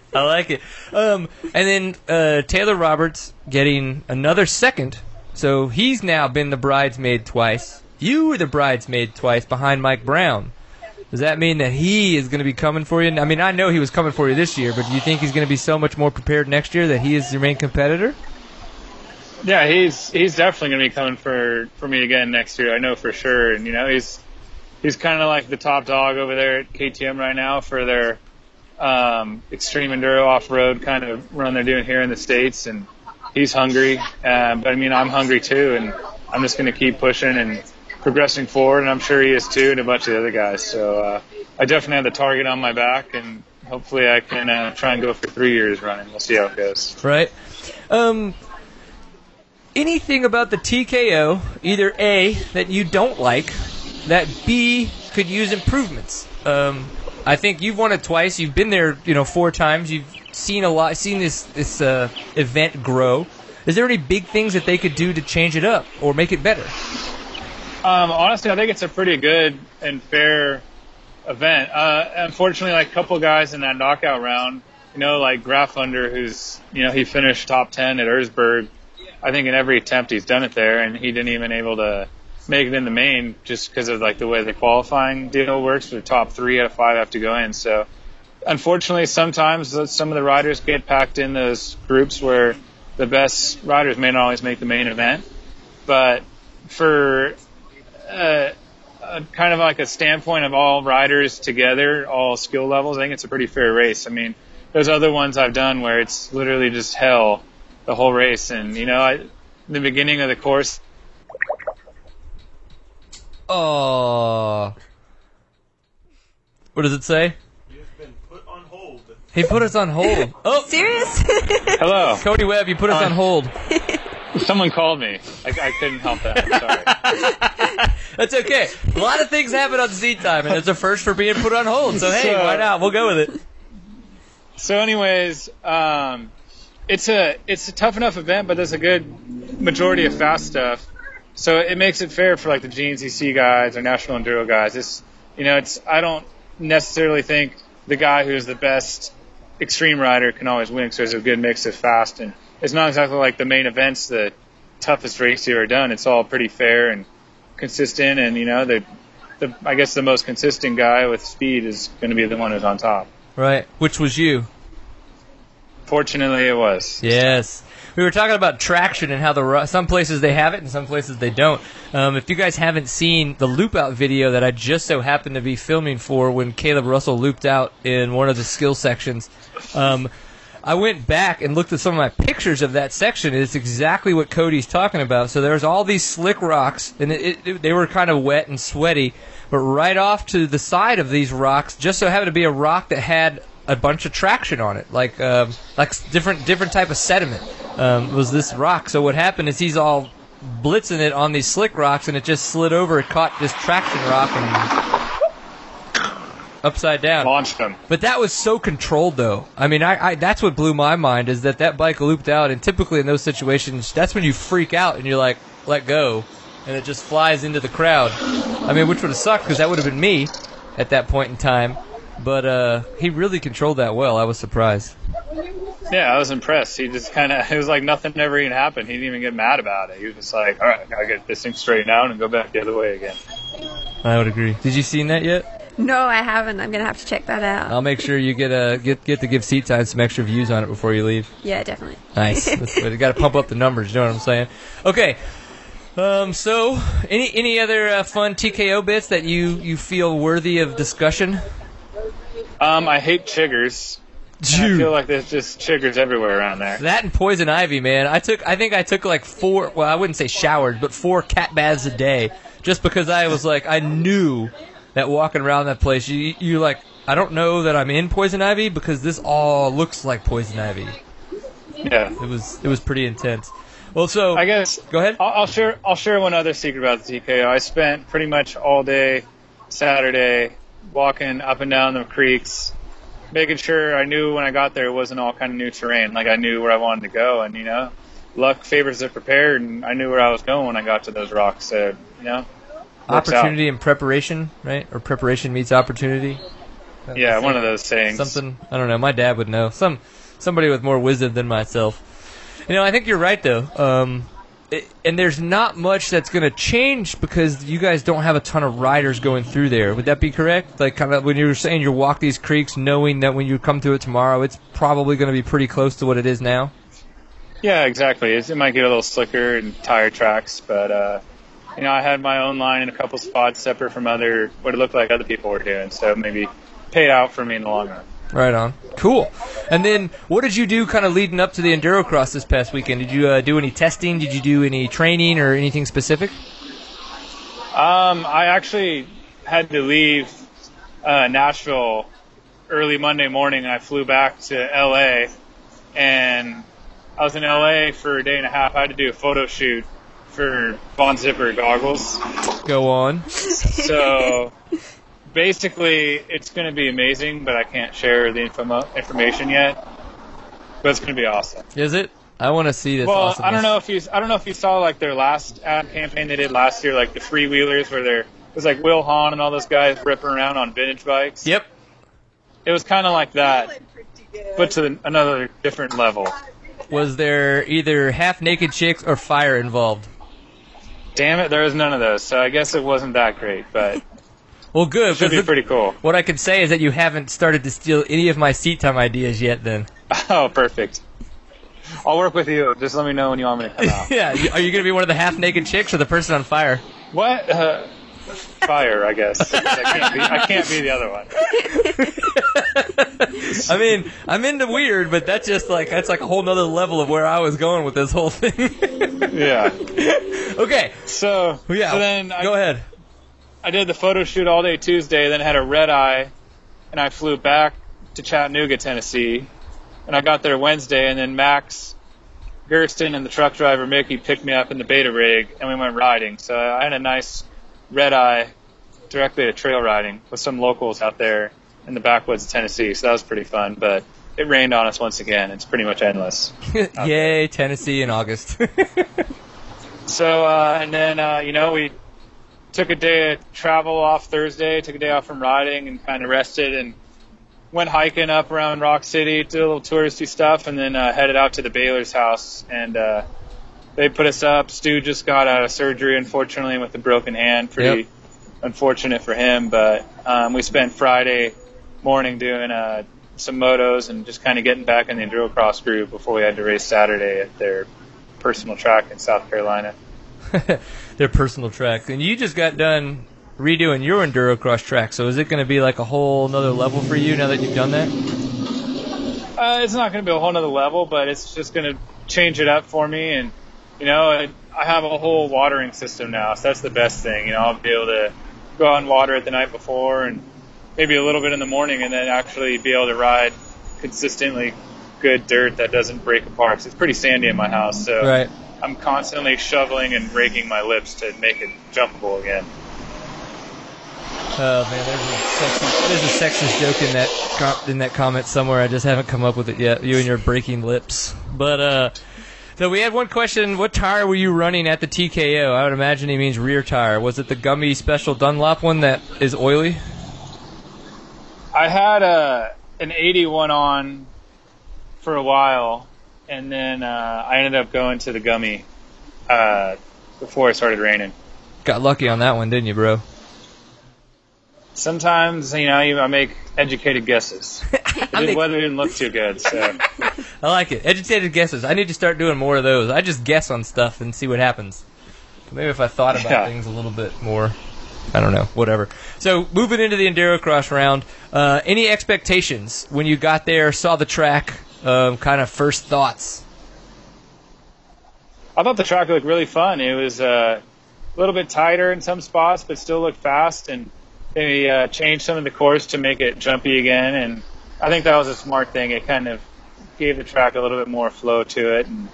I like it. Um, and then uh, Taylor Roberts getting another second, so he's now been the bridesmaid twice. You were the bridesmaid twice behind Mike Brown. Does that mean that he is going to be coming for you? I mean, I know he was coming for you this year, but do you think he's going to be so much more prepared next year that he is your main competitor? Yeah, he's he's definitely going to be coming for for me again next year. I know for sure. And you know, he's he's kind of like the top dog over there at KTM right now for their um, extreme enduro off road kind of run they're doing here in the states. And he's hungry, uh, but I mean, I'm hungry too, and I'm just going to keep pushing and progressing forward. And I'm sure he is too, and a bunch of the other guys. So uh, I definitely have the target on my back, and hopefully I can uh, try and go for three years running. We'll see how it goes. right? Um, anything about the TKO, either A, that you don't like, that B, could use improvements. Um, I think you've won it twice. You've been there, you know, four times. You've seen a lot, seen this this uh, event grow. Is there any big things that they could do to change it up or make it better? Um, honestly, I think it's a pretty good and fair event. Uh, unfortunately, like a couple guys in that knockout round, you know, like Graffunder, who's, you know, he finished top 10 at Erzberg. I think in every attempt he's done it there, and he didn't even able to make it in the main just because of like the way the qualifying deal works. The top three out of five have to go in. So, unfortunately, sometimes some of the riders get packed in those groups where the best riders may not always make the main event. But for uh, a, kind of like a standpoint of all riders together, all skill levels, I think it's a pretty fair race. I mean, there's other ones I've done where it's literally just hell the whole race, and you know, I, the beginning of the course. Oh, what does it say? Put. He put us on hold. Oh, Serious? Hello, Cody Webb, you put us Uh, on hold. someone called me. I, I couldn't help that. I'm sorry. That's okay. A lot of things happen on seat time, and it's a first for being put on hold. So hey, So- why not? We'll go with it. So, anyways, um, it's a it's a tough enough event, but there's a good majority of fast stuff. So it makes it fair for like the GNCC guys or National Enduro guys. It's you know, it's I don't necessarily think the guy who's the best extreme rider can always win because there's a good mix of fast and it's not exactly like the main event's the toughest race you ever done. It's all pretty fair and consistent, and you know the the I guess the most consistent guy with speed is going to be the one who's on top. Right. Which was you? Fortunately, it was. Yes. We were talking about traction and how the some places they have it and some places they don't. Um, if you guys haven't seen the loop out video that I just so happened to be filming for when Caleb Russell looped out in one of the skill sections, um, I went back and looked at some of my pictures of that section. It's exactly what Cody's talking about. So there's all these slick rocks, and it, it, they were kind of wet and sweaty. But right off to the side of these rocks, just so happened to be a rock that had a bunch of traction on it, like um, like different different type of sediment um, was this rock. So what happened is he's all blitzing it on these slick rocks, and it just slid over. It caught this traction rock and upside down. Launched them. But that was so controlled, though. I mean, I, I that's what blew my mind is that that bike looped out, and typically in those situations, that's when you freak out and you're like, let go, and it just flies into the crowd. I mean, which would have sucked because that would have been me at that point in time. But uh, he really controlled that well. I was surprised. Yeah, I was impressed. He just kind of, it was like nothing ever even happened. He didn't even get mad about it. He was just like, all right, I gotta get this thing straightened out and go back the other way again. I would agree. Did you seen that yet? no, I haven't. I'm going to have to check that out. I'll make sure you get uh, get get to give seat time some extra views on it before you leave. yeah, definitely. Nice. That's good. You got to pump up the numbers. You know what I'm saying? Okay. Um, so, any any other uh, fun TKO bits that you you feel worthy of discussion? Um, I hate chiggers. I feel like there's just chiggers everywhere around there. That and poison ivy, man. I took I think I took like four. Well, I wouldn't say showered, but four cat baths a day, just because I was like I knew that walking around that place, you you like I don't know that I'm in poison ivy because this all looks like poison ivy. Yeah. It was it was pretty intense. Well, so I guess go ahead. I'll, I'll share. I'll share one other secret about the TKO. I spent pretty much all day Saturday walking up and down the creeks, making sure I knew when I got there it wasn't all kind of new terrain. Like I knew where I wanted to go, and you know, luck favors the prepared, and I knew where I was going when I got to those rocks. So you know, works out. opportunity and preparation, right? Or preparation meets opportunity. Yeah, one of those sayings. Something I don't know. My dad would know. Some somebody with more wisdom than myself. You know, I think you're right though. Um, and there's not much that's going to change because you guys don't have a ton of riders going through there. Would that be correct? Like, kind of when you were saying you walk these creeks, knowing that when you come to it tomorrow, it's probably going to be pretty close to what it is now. Yeah, exactly. It might get a little slicker and tire tracks, but uh, you know, I had my own line in a couple spots separate from other what it looked like other people were doing, so maybe paid out for me in the long run. Right on. Cool. And then, what did you do kind of leading up to the Endurocross this past weekend? Did you uh, do any testing? Did you do any training or anything specific? Um, I actually had to leave uh, Nashville early Monday morning. I flew back to LA, and I was in LA for a day and a half. I had to do a photo shoot for Von Zipper goggles. Go on. So basically, it's going to be amazing, but I can't share the info- information yet. But it's going to be awesome. Is it? I want to see this. well, awesomeness. I don't know if you I don't know if you saw like their last ad campaign they did last year, like the freewheelers, where they're it was like Will Hahn and all those guys ripping around on vintage bikes. Yep. It was kind of like that, but to the, another different level. Was there either half naked chicks or fire involved? Damn it, there was none of those, so I guess it wasn't that great, but Well, good. should be because pretty cool. what I can say is that you haven't started to steal any of my seat time ideas yet. Then. Oh, perfect. I'll work with you. Just let me know when you want me to come out. yeah. Are you going to be one of the half naked chicks or the person on fire? What? Uh, fire, I guess. I can't, be, I can't be the other one. I mean, I'm into weird, but that's just like that's like a whole nother level of where I was going with this whole thing. Yeah. okay. So, Yeah. so then I, go ahead. I did the photo shoot all day Tuesday, then had a red eye, and I flew back to Chattanooga, Tennessee. And I got there Wednesday, and then Max Gerston and the truck driver Mickey picked me up in the beta rig, and we went riding. So I had a nice red eye directly to trail riding with some locals out there in the backwoods of Tennessee. So that was pretty fun, but it rained on us once again. It's pretty much endless. Yay, Tennessee in August. So, uh, and then, uh, you know, we took a day of travel off Thursday, took a day off from riding and kind of rested and went hiking up around Rock City, did a little touristy stuff, and then uh, headed out to the Baylor's house. And uh, they put us up. Stu just got out of surgery, unfortunately, with a broken hand. Pretty Yep. unfortunate for him, but um, we spent Friday morning doing uh, some motos and just kind of getting back in the enduro cross group before we had to race Saturday at their personal track in South Carolina. Their personal track, and you just got done redoing your enduro cross track. So is it going to be like a whole another level for you now that you've done that? Uh, it's not going to be a whole nother level, but it's just going to change it up for me. And, you know, I, I have a whole watering system now, so that's the best thing. You know, I'll be able to go out and water it the night before and maybe a little bit in the morning and then actually be able to ride consistently good dirt that doesn't break apart. 'Cause it's pretty sandy in my house, so Right. I'm constantly shoveling and raking my lips to make it jumpable again. Oh man, there's a sexist, there's a sexist joke in that com- in that comment somewhere. I just haven't come up with it yet. You and your breaking lips. But uh, so we had one question: What tire were you running at the TKO? I would imagine he means rear tire. Was it the gummy special Dunlop one that is oily? I had a an 81 on for a while, and then uh, I ended up going to the gummy uh, before it started raining. Got lucky on that one, didn't you, bro? Sometimes, you know, you- I make educated guesses. The weather didn't look too good, so I like it. Educated guesses. I need to start doing more of those. I just guess on stuff and see what happens. Maybe if I thought about Yeah. things a little bit more. I don't know. Whatever. So moving into the enduro cross round, uh, any expectations when you got there, saw the track, um, kind of first thoughts? I thought the track looked really fun. It was uh, a little bit tighter in some spots, but still looked fast. And they uh, changed some of the course to make it jumpy again. And I think that was a smart thing. It kind of gave the track a little bit more flow to it. And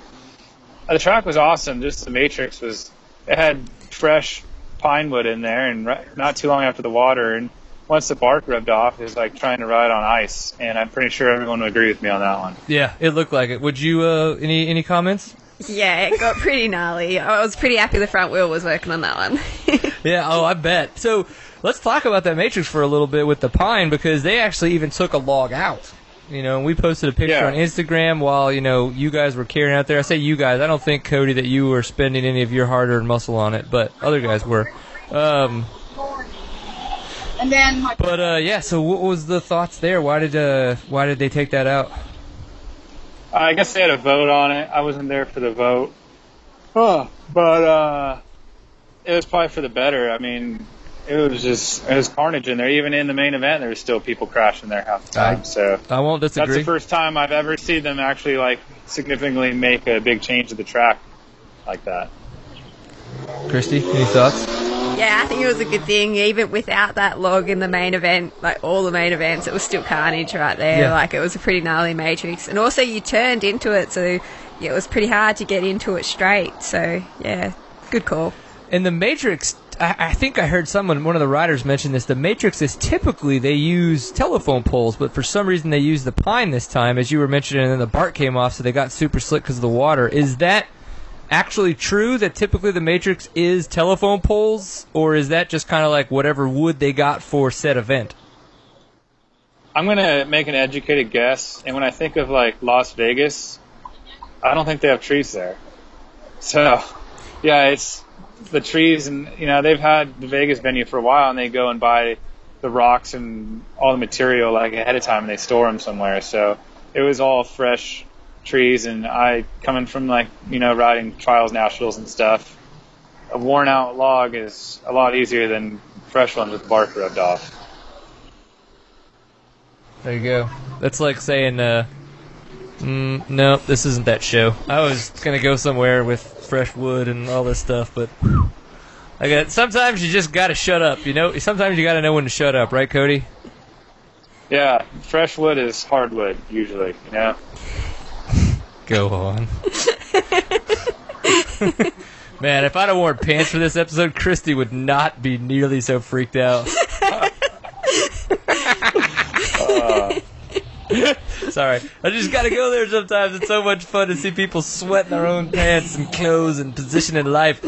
uh, the track was awesome. Just the matrix was. It had fresh pine wood in there, and not too long after the water. And once the bark rubbed off, it was like trying to ride on ice. And I'm pretty sure everyone would agree with me on that one. Yeah, it looked like it. Would you? Uh, any any comments? Yeah, it got pretty gnarly. I was pretty happy the front wheel was working on that one. Yeah, oh, I bet. So let's talk about that matrix for a little bit with the pine because they actually even took a log out. You know, and we posted a picture Yeah. on Instagram while you know you guys were carrying out there. I say you guys. I don't think Cody that you were spending any of your hard-earned muscle on it, but other guys were. Um, And then my but uh, yeah. So what was the thoughts there? Why did uh, why did they take that out? I guess they had a vote on it. I wasn't there for the vote. Oh, but uh, it was probably for the better. I mean, it was just it was carnage in there. Even in the main event, there was still people crashing there half the time. I- so I won't disagree. that's the first time I've ever seen them actually like significantly make a big change to the track like that. Christy, any thoughts? Yeah, I think it was a good thing. Even without that log in the main event, like all the main events, it was still carnage right there. Yeah. Like it was a pretty gnarly matrix. And also you turned into it, so yeah, it was pretty hard to get into it straight. So yeah, good call. And the Matrix, I, I think I heard someone, one of the riders, mention this. The Matrix is typically they use telephone poles, but for some reason they use the pine this time, as you were mentioning, and then the bark came off, so they got super slick because of the water. Is that actually true that typically the Matrix is telephone poles, or is that just kind of like whatever wood they got for said event? I'm gonna make an educated guess, and when I think of like Las Vegas, I don't think they have trees there. So, yeah, it's the trees, and you know they've had the Vegas venue for a while, and they go and buy the rocks and all the material like ahead of time, and they store them somewhere. So it was all fresh trees, and I coming from like you know riding trials nationals and stuff. A worn out log is a lot easier than fresh ones with bark rubbed off. There you go. That's like saying, uh, mm, no, this isn't that show. I was gonna go somewhere with fresh wood and all this stuff, but I got. Sometimes you just gotta shut up. You know. Sometimes you gotta know when to shut up, right, Cody? Yeah, fresh wood is hardwood usually. You know. Go on. Man, if I'd have worn pants for this episode, Christy would not be nearly so freaked out. Sorry. I just gotta go there sometimes. It's so much fun to see people sweat in their own pants and clothes and position in life.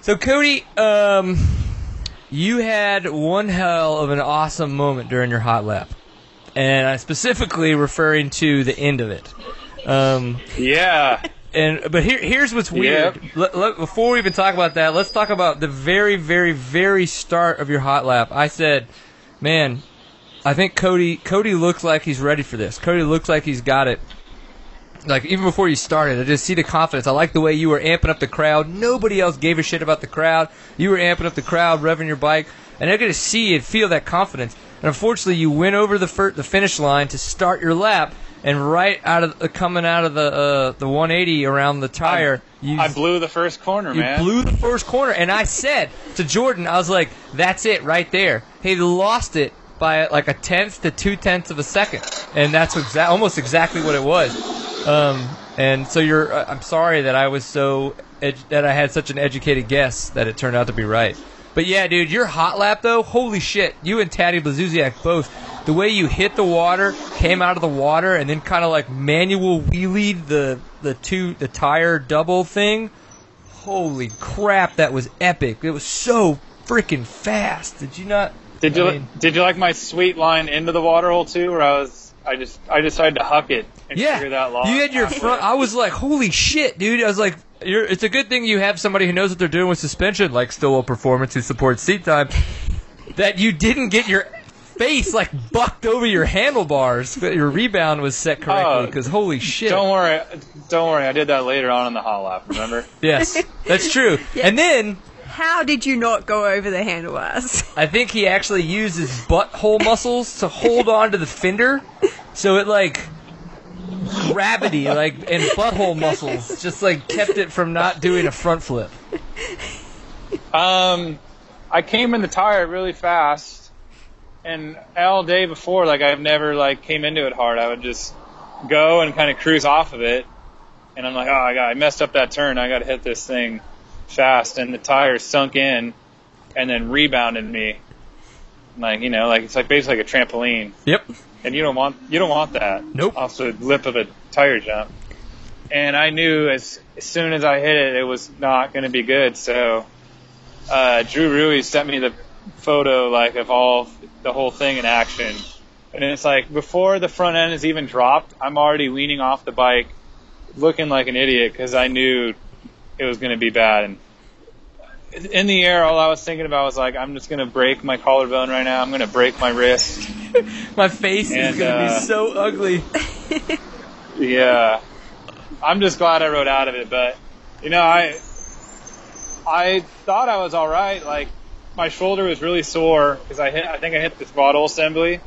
So, Cody, um, you had one hell of an awesome moment during your hot lap. And I'm specifically referring to the end of it. Um, Yeah. and but here, here's what's weird. Let- let- before we even talk about that, let's talk about the very, very, very start of your hot lap. I said, "Man, I think Cody Cody looks like he's ready for this. Cody looks like he's got it." Like even before you started, I just see the confidence. I like the way you were amping up the crowd. Nobody else gave a shit about the crowd. You were amping up the crowd, revving your bike, and get to see and feel that confidence. And unfortunately, you went over the fir- the finish line to start your lap, and right out of uh, coming out of the uh, the 180 around the tire, you I blew the first corner, you man. blew the first corner, and I said to Jordan, I was like, "That's it, right there." He lost it by like a tenth to two tenths of a second, and that's exa- almost exactly what it was. Um, and so you're, uh, I'm sorry that I was so ed- that I had such an educated guess that it turned out to be right. But yeah, dude, your hot lap though, holy shit! You and Taddy Blazusiak both. The way you hit the water, came out of the water, and then kind of like manual wheelied the the two the tire double thing holy crap, that was epic. It was so freaking fast. Did you not? Did you I mean- did you like my sweet line into the water hole too, where I was I just I decided to huck it and Yeah, figure that long. you had your front. I was like, holy shit, dude. I was like, you're, it's a good thing you have somebody who knows what they're doing with suspension, like Stillwell Performance, who supports seat time. that you didn't get your face like bucked over your handlebars. That your rebound was set correctly. Oh, Because holy shit. Don't worry, don't worry. I did that later on in the hot lap. Remember? Yes, that's true. And then How did you not go over the handlebars? I think he actually used his butthole muscles to hold on to the fender, so it like gravity, like and butthole muscles, just like kept it from not doing a front flip. Um, I came in the tire really fast, and all day before, like I've never like came into it hard. I would just go and kind of cruise off of it, and I'm like, oh, I got, I messed up that turn. I got to hit this thing fast, and the tire sunk in, and then rebounded me. Like you know, like it's like basically like a trampoline, Yep. and you don't want you don't want that. Nope. Off the lip of a tire jump. And I knew as, as soon as I hit it, it was not going to be good. So uh, Drew Ruiz sent me the photo like of all the whole thing in action, and it's like before the front end is even dropped, I'm already leaning off the bike, looking like an idiot because I knew it was going to be bad. And in the air, all I was thinking about was like, I'm just going to break my collarbone right now. I'm going to break my wrist. My face is gonna uh, be so ugly. Yeah, I'm just glad I rode out of it. But you know, I I thought I was all right. Like my shoulder was really sore because I hit. I think I hit the throttle assembly.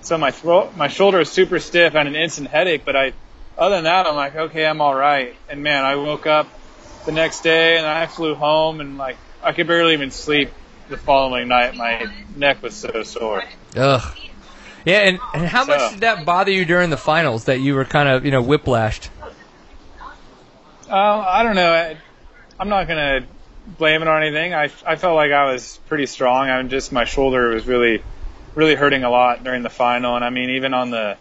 So my throat, my shoulder was super stiff. and an instant headache. But I, other than that, I'm like, okay, I'm all right. And man, I woke up the next day and I flew home and like I could barely even sleep the following night. My neck was so sore. Ugh. Yeah, and, and how much did that bother you during the finals that you were kind of you know whiplashed? Uh, I don't know. I, I'm not gonna blame it on anything. I, I felt like I was pretty strong. I'm just my shoulder was really really hurting a lot during the final, and I mean even on the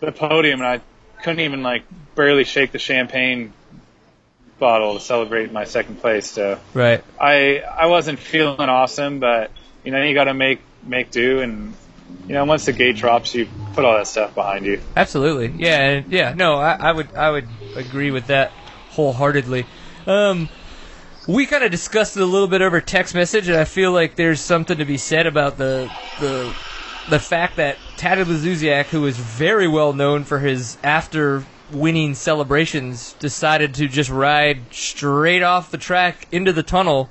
the podium, and I couldn't even like barely shake the champagne bottle to celebrate my second place. So Right. I I wasn't feeling awesome, but you know you got to make make do, and you know once the gate drops, you put all that stuff behind you. Absolutely. Yeah. Yeah. No, I, I would I would agree with that wholeheartedly. Um, we kind of discussed it a little bit over text message, and I feel like there's something to be said about the the the fact that Taddy Blazusiak, who is very well known for his after winning celebrations, decided to just ride straight off the track into the tunnel,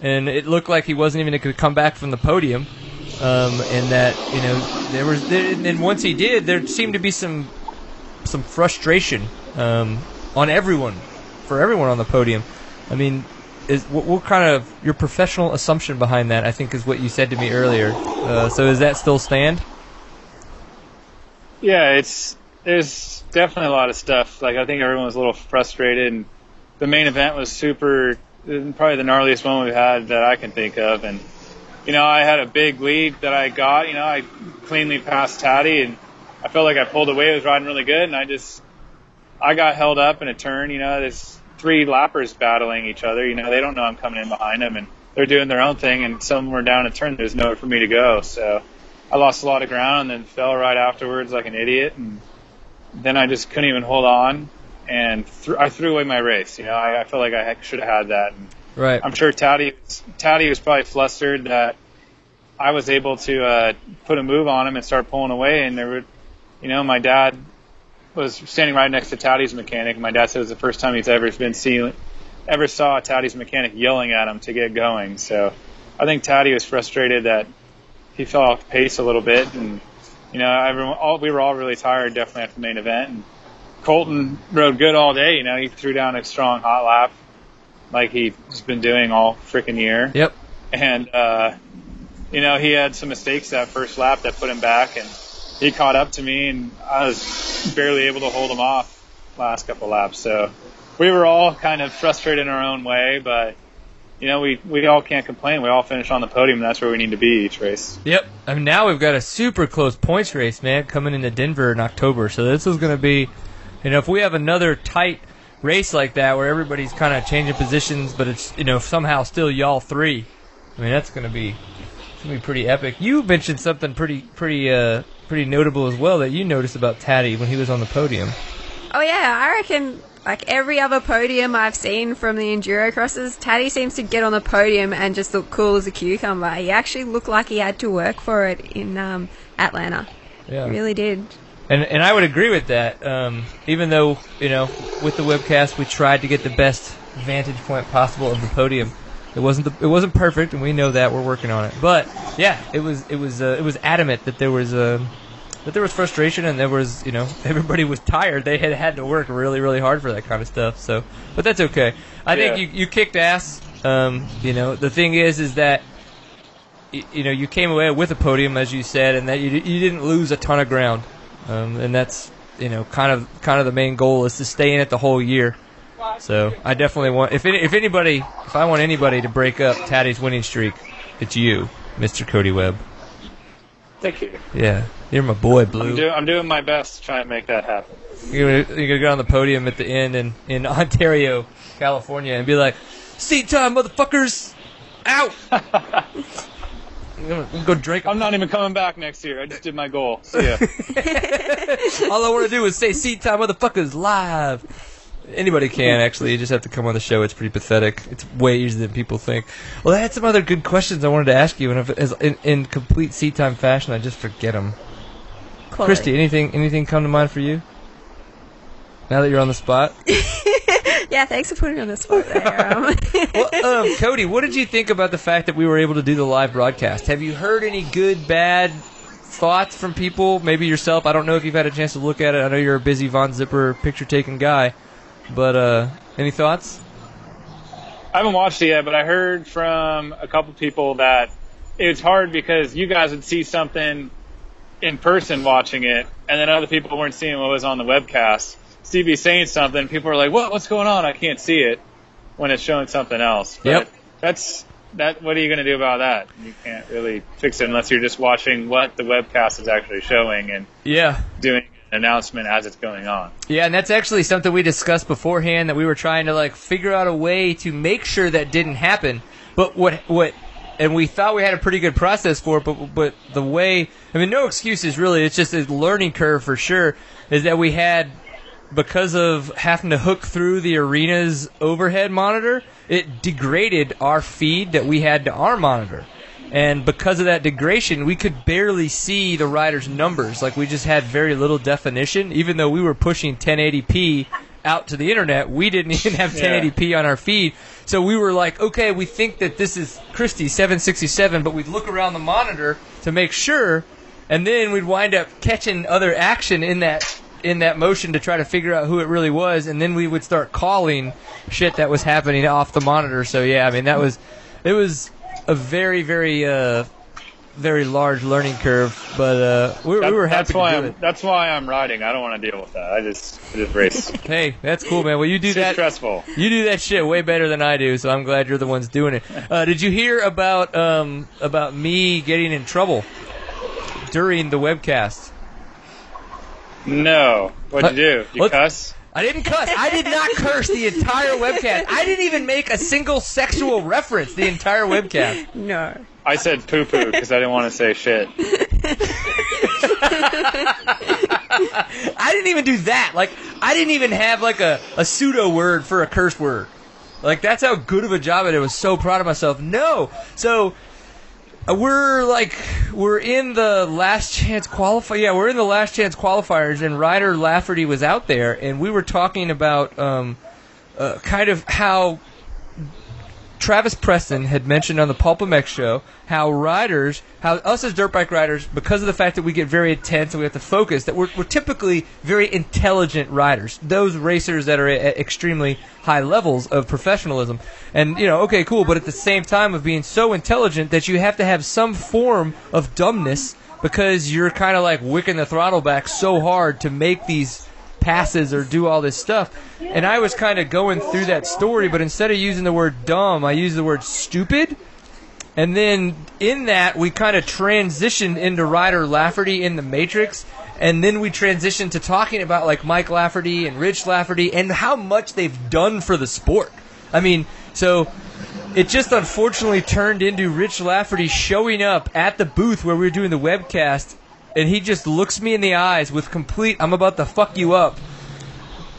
and it looked like he wasn't even going to come back from the podium. Um, and that you know there was, there, and once he did, there seemed to be some some frustration um, on everyone, for everyone on the podium. I mean, is what, what kind of your professional assumption behind that? I think is what you said to me earlier. Uh, so does that still stand? Yeah, it's there's definitely a lot of stuff. Like I think everyone was a little frustrated, and the main event was super, probably the gnarliest one we've had that I can think of. And you know, I had a big lead that I got. You know, I cleanly passed Taddy, and I felt like I pulled away. It was riding really good, and I just I got held up in a turn. You know, there's three lappers battling each other. You know, they don't know I'm coming in behind them, and they're doing their own thing. And some were down a turn. There's nowhere for me to go, so. I lost a lot of ground and then fell right afterwards like an idiot. And then I just couldn't even hold on, and th- I threw away my race. You know, I, I felt like I should have had that. And Right. I'm sure Taddy, Taddy was probably flustered that I was able to uh, put a move on him and start pulling away. And there were, you know, my dad was standing right next to Taddy's mechanic. My dad said it was the first time he's ever been seen, ever saw Taddy's mechanic yelling at him to get going. So I think Taddy was frustrated that he fell off pace a little bit, and you know, everyone, all, we were all really tired, definitely after the main event. And Colton rode good all day. You know, he threw down a strong hot lap, like he's been doing all freaking year. Yep. And uh, you know, he had some mistakes that first lap that put him back, and he caught up to me, and I was barely able to hold him off last couple laps. So we were all kind of frustrated in our own way, but you know, we, we all can't complain. We all finish on the podium, that's where we need to be each race. Yep. I mean, now we've got a super close points race, man, coming into Denver in October. So this is going to be, you know, if we have another tight race like that where everybody's kind of changing positions, but it's you know somehow still y'all three. I mean, that's going to be it's going to be pretty epic. You mentioned something pretty pretty uh pretty notable as well that you noticed about Taddy when he was on the podium. Oh yeah, I reckon like every other podium I've seen from the enduro crosses, Taddy seems to get on the podium and just look cool as a cucumber. He actually looked like he had to work for it in um, Atlanta. Yeah. He really did. And and I would agree with that. Um, even though you know, with the webcast, we tried to get the best vantage point possible of the podium. It wasn't the, it wasn't perfect, and we know that we're working on it. But yeah, it was it was uh, it was adamant that there was uh, that there was frustration and there was you know everybody was tired. They had had to work really really hard for that kind of stuff. So, but that's okay. I think you you kicked ass. Um, you know, the thing is is that you know you came away with a podium as you said, and that you you didn't lose a ton of ground, um, and that's you know kind of kind of the main goal is to stay in it the whole year. So I definitely want if any, if anybody if I want anybody to break up Taddy's winning streak, it's you, Mr. Cody Webb. Thank you. Yeah, you're my boy, I'm, Blue. do- I'm doing my best to try and make that happen. You're gonna, you're gonna go on the podium at the end in, in Ontario, California, and be like, "Seat time, motherfuckers! Out!" I'm gonna go drink. I'm not even coming back next year. I just did my goal. See ya. All I want to do is say "Seat time, motherfuckers!" live. Anybody can actually. You just have to come on the show. It's pretty pathetic. It's way easier than people think. Well, I had some other good questions I wanted to ask you, and if, as, in, in complete seat time fashion, I just forget them. Quality. Christy, anything anything come to mind for you? Now that you're on the spot. Yeah, thanks for putting me on the spot there. Um, well, um, Cody, what did you think about the fact that we were able to do the live broadcast? Have you heard any good, bad thoughts from people? Maybe yourself. I don't know if you've had a chance to look at it. I know you're a busy Von Zipper picture taking guy, but uh, any thoughts? I haven't watched it yet, but I heard from a couple people that it's hard because you guys would see something in person watching it, and then other people weren't seeing what was on the webcast. Stevie saying something, people are like, "What? What's going on? I can't see it." When it's showing something else. But Yep. that's that. What are you going to do about that? You can't really fix it unless you're just watching what the webcast is actually showing and Yeah. doing announcement as it's going on. Yeah, and that's actually something we discussed beforehand that we were trying to like figure out a way to make sure that didn't happen. But what what and we thought we had a pretty good process for it, but but the way I mean no excuses really, it's just a learning curve for sure is that we had because of having to hook through the arena's overhead monitor, it degraded our feed that we had to our monitor. And because of that degradation, we could barely see the rider's numbers. Like we just had very little definition, even though we were pushing 1080p out to the internet. We didn't even have 1080p on our feed. So we were like, okay, we think that this is Christie 767, but we'd look around the monitor to make sure, and then we'd wind up catching other action in that in that motion to try to figure out who it really was, and then we would start calling shit that was happening off the monitor. So yeah, I mean that was it was a very very uh, very large learning curve, but uh, we, That- we were that's why I'm, it. That's why I'm riding. I don't want to deal with that. I just I just race. Hey, that's cool, man. Well, you do that. stressful. You do that shit way better than I do, so I'm glad you're the ones doing it. Uh, did you hear about um, about me getting in trouble during the webcast? No. What'd you do? You cuss? I didn't cuss. I did not curse the entire webcast. I didn't even make a single sexual reference the entire webcast. No. I said poo poo because I didn't want to say shit. I didn't even do that. Like I didn't even have like a, a pseudo word for a curse word. Like that's how good of a job I did. I was so proud of myself. No. So we're like we're in the last chance qualify. Yeah, we're in the last chance qualifiers, and Ryder Lafferty was out there, and we were talking about um, uh, kind of how Travis Preston had mentioned on the Paul PulpMX show how riders, how us as dirt bike riders, because of the fact that we get very intense and we have to focus, that we're, we're typically very intelligent riders. Those racers that are at extremely high levels of professionalism. And, you know, okay, cool, but at the same time of being so intelligent that you have to have some form of dumbness because you're kind of like wicking the throttle back so hard to make these passes or do all this stuff. And I was kind of going through that story, but instead of using the word dumb, I used the word stupid. And then in that, we kind of transitioned into Ryder Lafferty in the Matrix. And then we transitioned to talking about like Mike Lafferty and Rich Lafferty and how much they've done for the sport. I mean, so it just unfortunately turned into Rich Lafferty showing up at the booth where we were doing the webcast, and he just looks me in the eyes with complete, I'm about to fuck you up.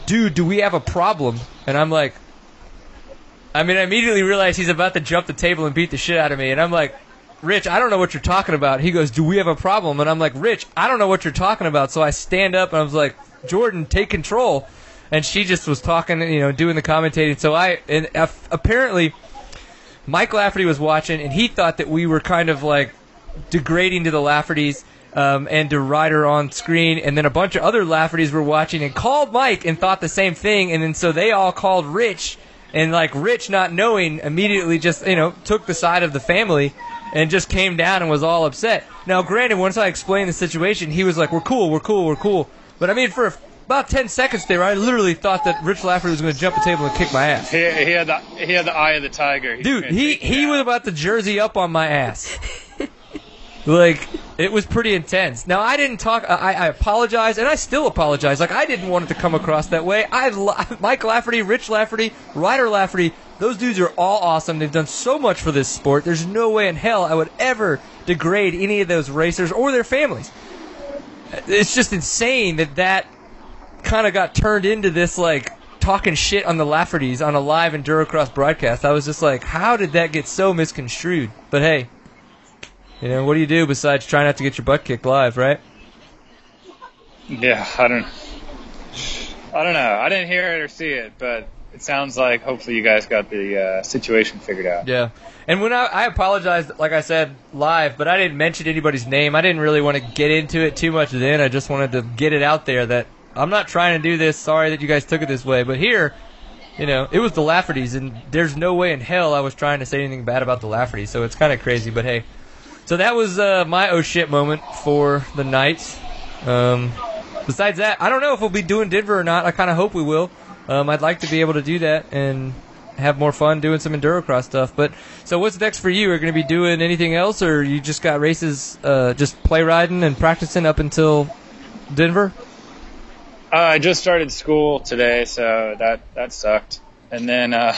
Dude, do we have a problem? And I'm like, I mean, I immediately realized he's about to jump the table and beat the shit out of me, and I'm like, Rich, I don't know what you're talking about. He goes, Do we have a problem? And I'm like, Rich, I don't know what you're talking about. So I stand up and I was like, Jordan, take control. And she just was talking, you know, doing the commentating. So I, and apparently, Mike Lafferty was watching, and he thought that we were kind of like degrading to the Laffertys um, and to Ryder on screen, and then a bunch of other Laffertys were watching and called Mike and thought the same thing, and then so they all called Rich, and like Rich, not knowing, immediately just you know took the side of the family and just came down and was all upset. Now, granted, once I explained the situation, he was like, "We're cool, we're cool, we're cool," but I mean, for about ten seconds there, I literally thought that Rich Lafferty was going to jump the table and kick my ass. He, he had the he had the eye of the tiger. He Dude, he he was about to jersey up on my ass. like it was pretty intense. Now I didn't talk. I, I apologize, and I still apologize. Like I didn't want it to come across that way. I Mike Lafferty, Rich Lafferty, Ryder Lafferty. Those dudes are all awesome. They've done so much for this sport. There's no way in hell I would ever degrade any of those racers or their families. It's just insane that that kind of got turned into this like talking shit on the Laffertys on a live Endurocross broadcast. I was just like, how did that get so misconstrued? But hey, you know, what do you do besides try not to get your butt kicked live, right? Yeah, I don't. I don't know. I didn't hear it or see it, but it sounds like hopefully you guys got the uh, situation figured out. Yeah. And when I, I apologized, like I said, live, but I didn't mention anybody's name. I didn't really want to get into it too much then. I just wanted to get it out there that I'm not trying to do this. Sorry that you guys took it this way. But here, you know, it was the Laffertys, and there's no way in hell I was trying to say anything bad about the Laffertys. So it's kind of crazy. But hey, so that was uh, my oh shit moment for the night. Um, besides that, I don't know if we'll be doing Denver or not. I kind of hope we will. Um, I'd like to be able to do that and have more fun doing some endurocross stuff. But so what's next for you? Are you going to be doing anything else, or you just got races, uh, just play riding and practicing up until Denver? Uh, I just started school today, so that that sucked. And then uh,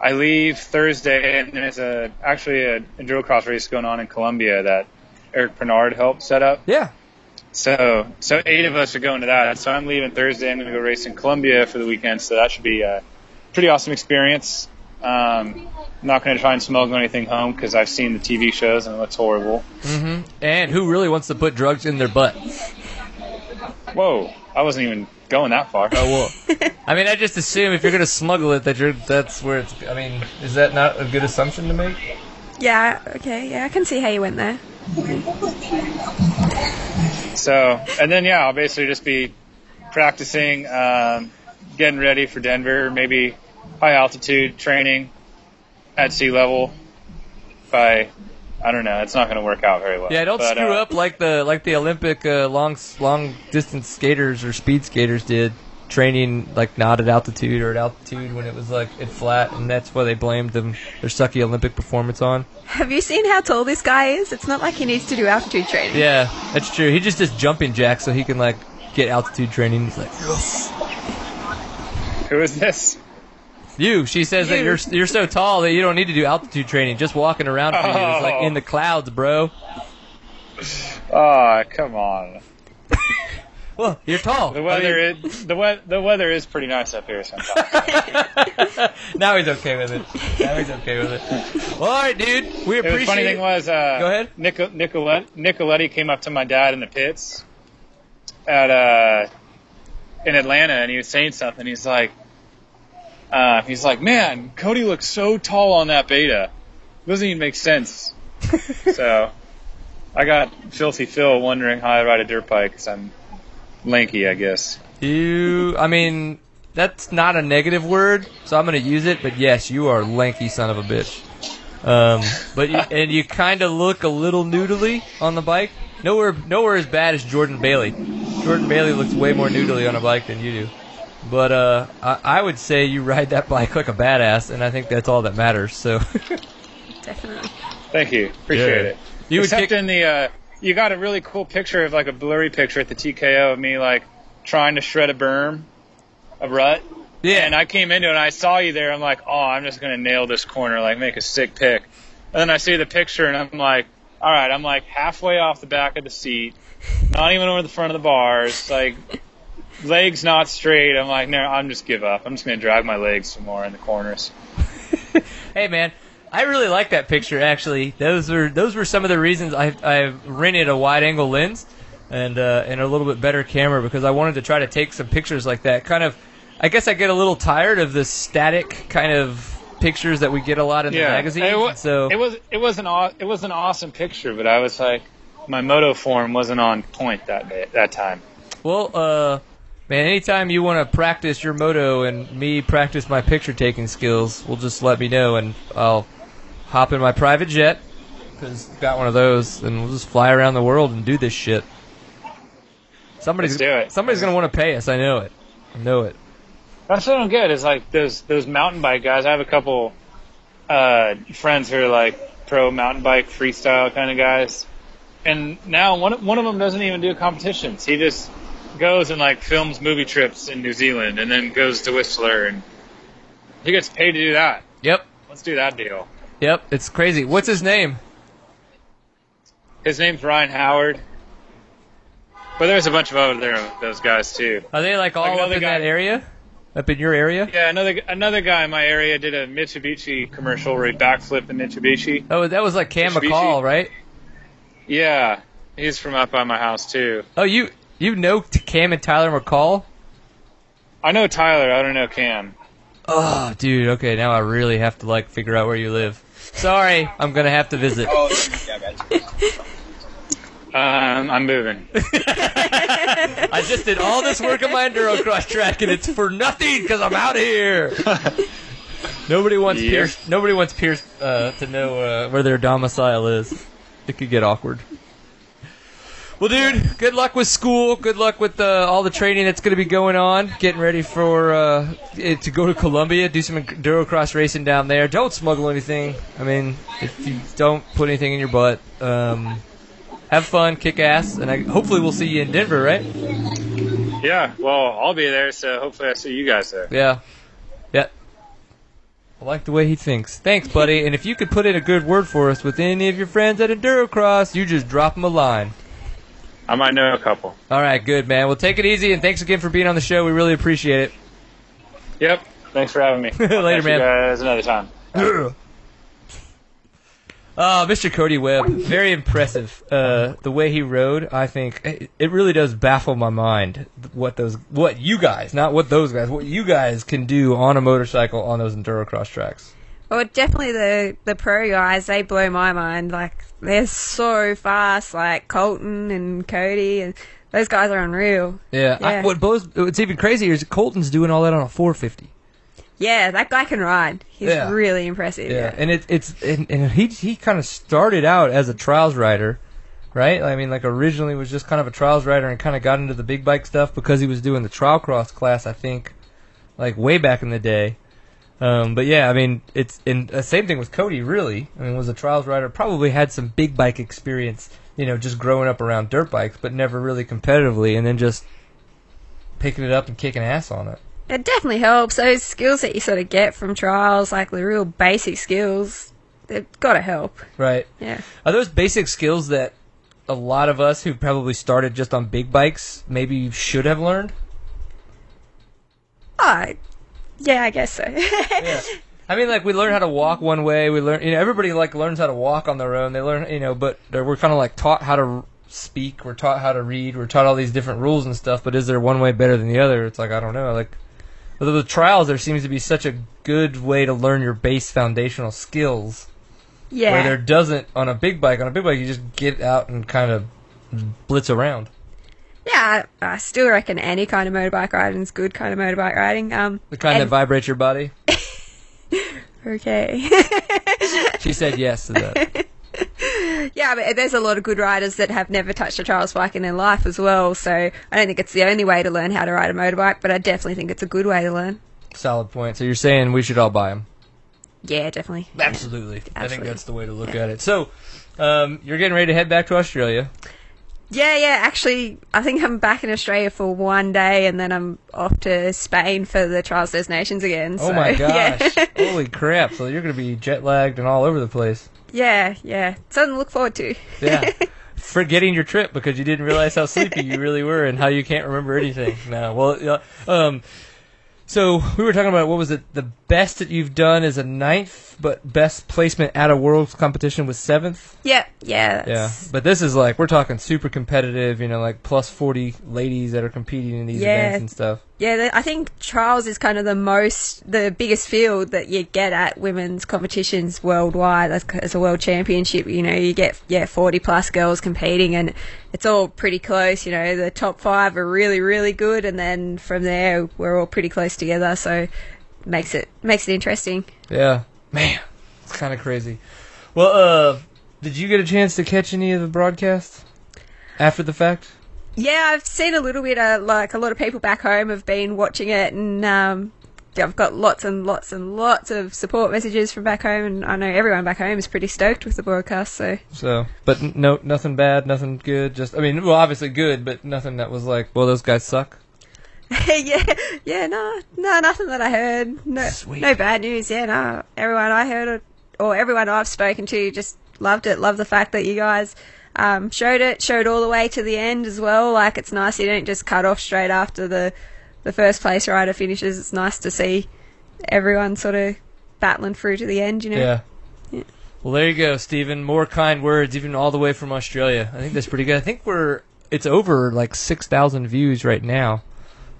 I leave Thursday, and there's a actually a endurocross race going on in Colombia that Eric Bernard helped set up. Yeah. So so eight of us are going to that. So I'm leaving Thursday. I'm going to go race in Colombia for the weekend. So that should be a pretty awesome experience. Um, I'm not going to try and smuggle anything home because I've seen the TV shows and it looks horrible. Mm-hmm. And who really wants to put drugs in their butt? Whoa, I wasn't even going that far. Oh well. I mean, I just assume if you're going to smuggle it, that you're that's where it's. I mean, is that not a good assumption to make? Yeah, okay, yeah, I can see how you went there. So, and then yeah, I'll basically just be practicing, um, getting ready for Denver, maybe high altitude training at sea level. By, I don't know, it's not going to work out very well. Yeah, don't But, screw uh, up like the like the Olympic uh, long long distance skaters or speed skaters did, training like not at altitude or at altitude when it was like at flat, and that's why they blamed them their sucky Olympic performance on. Have you seen how tall this guy is? It's not like he needs to do altitude training. Yeah, that's true. He just does jumping jacks so he can like get altitude training. He's like, Who is this? You. She says that You. you're you're so tall that you don't need to do altitude training. Just walking around for you is like Oh. in the clouds, bro. Oh, come on. Well, you're tall. The I weather mean- is the we- the weather is pretty nice up here sometimes. now he's okay with it. Now he's okay with it. Well, all right, dude. We the appreciate funny it. thing was, uh, Go ahead. Nico- Nicolette, Nicoletti came up to my dad in the pits at uh, in Atlanta, and he was saying something. He's like, uh, he's like, man, Cody looks so tall on that beta. doesn't even make sense. so, I got filthy Phil wondering how I ride a dirt bike because I'm lanky, I guess. You, I mean, that's not a negative word, so I'm going to use it. But yes, you are lanky son of a bitch. Um, but you, and you kind of look a little noodly on the bike. Nowhere, nowhere as bad as Jordan Bailey. Jordan Bailey looks way more noodly on a bike than you do. But uh, I, I would say you ride that bike like a badass, and I think that's all that matters. So Definitely. Thank you, appreciate Yeah. it. you would Except kick. in the, uh, you got a really cool picture of like a blurry picture at the TKO of me like trying to shred a berm, a rut. Yeah, And I came into it and I saw you there. I'm like, oh, I'm just gonna nail this corner, like make a sick pick. And then I see the picture and I'm like, all right, I'm like halfway off the back of the seat, not even over the front of the bars, like legs not straight. I'm like, no, I'm just give up. I'm just gonna drag my legs some more in the corners. Hey man, I really like that picture. Actually, those were those were some of the reasons I I rented a wide angle lens and uh, and a little bit better camera because I wanted to try to take some pictures like that. Kind of, I guess I get a little tired of the static kind of pictures that we get a lot in the magazine. It wa- so it was it was an aw- it was an awesome picture, but I was like, my moto form wasn't on point that day that time. well, uh, man, anytime you want to practice your moto and me practice my picture taking skills, we'll just let me know and I'll hop in my private jet because got one of those and we'll just fly around the world and do this shit. Somebody's Let's do it. Somebody's gonna want to pay us. I know it. I know it. That's what I don't get is like those those mountain bike guys. I have a couple uh, friends who are like pro mountain bike freestyle kind of guys, and now one one of them doesn't even do competitions. He just goes and like films movie trips in New Zealand and then goes to Whistler and he gets paid to do that. Yep. Let's do that deal. Yep. It's crazy. What's his name? His name's Ryan Howard. But there's a bunch of other those guys too. Are they like all up in guy- that area? Up in your area? Yeah, another another guy in my area did a Mitsubishi commercial where he backflipped the Mitsubishi. Oh, that was like Cam Mitsubishi. McCaul, right? Yeah, he's from up by my house too. Oh, you you know Cam and Tyler McCaul? I know Tyler. I don't know Cam. Oh, dude. Okay, now I really have to like figure out where you live. Sorry, I'm gonna have to visit. Um, I'm moving. I just did all this work on my endurocross track, and it's for nothing because I'm out of here. Nobody wants Yep. Pierce. Nobody wants Pierce uh, to know uh, where their domicile is. It could get awkward. Well, dude, good luck with school. Good luck with uh, all the training that's going to be going on. Getting ready for uh, it to go to Colombia, do some endurocross racing down there. Don't smuggle anything. I mean, if you don't put anything in your butt, um, have fun, kick ass, and I, hopefully we'll see you in Denver, right? Yeah, well, I'll be there, so hopefully I see you guys there. Yeah. Yeah. I like the way he thinks. Thanks, buddy. And if you could put in a good word for us with any of your friends at Endurocross, you just drop them a line. I might know a couple. All right, good, man. Well, take it easy, and thanks again for being on the show. We really appreciate it. Yep. Thanks for having me. Later, man. guys another time. Oh, Mr. Cody Webb, very impressive. Uh, the way he rode, I think it, it really does baffle my mind what those, what you guys, not what those guys, what you guys can do on a motorcycle on those endurocross tracks. Well, definitely the the pro guys. They blow my mind. Like they're so fast. Like Colton and Cody and those guys are unreal. Yeah, I, what blows, what's even crazier is Colton's doing all that on a 450. Yeah, that guy can ride. He's Yeah. really impressive. Yeah, Yeah. and it, it's and, and he he kind of started out as a trials rider, right? I mean, like originally was just kind of a trials rider and kind of got into the big bike stuff because he was doing the trial cross class, I think, like way back in the day. Um, but yeah, I mean, it's and the same thing with Cody. Really, I mean, was a trials rider, probably had some big bike experience, you know, just growing up around dirt bikes, but never really competitively, and then just picking it up and kicking ass on it. It definitely helps. Those skills that you sort of get from trials, like the real basic skills, they've got to help. Right. Yeah. Are those basic skills that a lot of us who probably started just on big bikes maybe should have learned? Oh, yeah, I guess so. Yeah. I mean, like we learn how to walk one way. We learn, you know, everybody like learns how to walk on their own. They learn, you know, but we're kind of like taught how to speak. We're taught how to read. We're taught all these different rules and stuff. But is there one way better than the other? It's like I don't know. Like with the trials, there seems to be such a good way to learn your base foundational skills. yeah. Where there doesn't on a big bike. On a big bike, you just get out and kind of blitz around. Yeah, I, I still reckon any kind of motorbike riding is good kind of motorbike riding. Um, The kind that and- vibrates your body. okay. She said yes to that. yeah, but there's a lot of good riders that have never touched a trials bike in their life as well. So I don't think it's the only way to learn how to ride a motorbike, but I definitely think it's a good way to learn. Solid point. So you're saying we should all buy them? Yeah, definitely. Absolutely. I think that's the way to look at it. So, um, you're getting ready to head back to Australia. Yeah, yeah. Actually, I think I'm back in Australia for one day, and then I'm off to Spain for the Trials Des Nations again. Oh so, my Yeah. gosh! Holy crap! So you're going to be jet lagged and all over the place. yeah, yeah. Something to look forward to. Yeah. Forgetting your trip because you didn't realize how sleepy you really were and how you can't remember anything. No. Well, yeah, um, so we were talking about what was it? The best that you've done is a ninth, but best placement at a world competition was seventh. yeah, yeah. Yeah, but this is like we're talking super competitive. You know, like plus forty ladies that are competing in these Yeah. events and stuff. Yeah, I think trials is kind of the most, the biggest field that you get at women's competitions worldwide. As, a world championship, you know, you get yeah forty plus girls competing, and it's all pretty close. You know, the top five are really really good, and then from there we're all pretty close together. So makes it makes it interesting. Yeah, man, it's kind of crazy. Well, uh, did you get a chance to catch any of the broadcasts after the fact? Yeah, I've seen a little bit. Of, like a lot of people back home have been watching it, and um, yeah, I've got lots and lots and lots of support messages from back home, and I know everyone back home is pretty stoked with the broadcast. So So, but no, nothing bad, nothing good. Just, I mean, well, obviously good, but nothing that was like, well, those guys suck. yeah, yeah, no, no, nothing that I heard. No, Sweet. no bad news. Yeah, no, everyone I heard, or everyone I've spoken to, just loved it. Loved the fact that you guys um, showed it, showed all the way to the end as well. Like it's nice you don't just cut off straight after the the first place rider finishes. It's nice to see everyone sort of battling through to the end. You know. Yeah. Yeah. Well, there you go, Stephen. More kind words, even all the way from Australia. I think that's pretty good. I think we're it's over like six thousand views right now.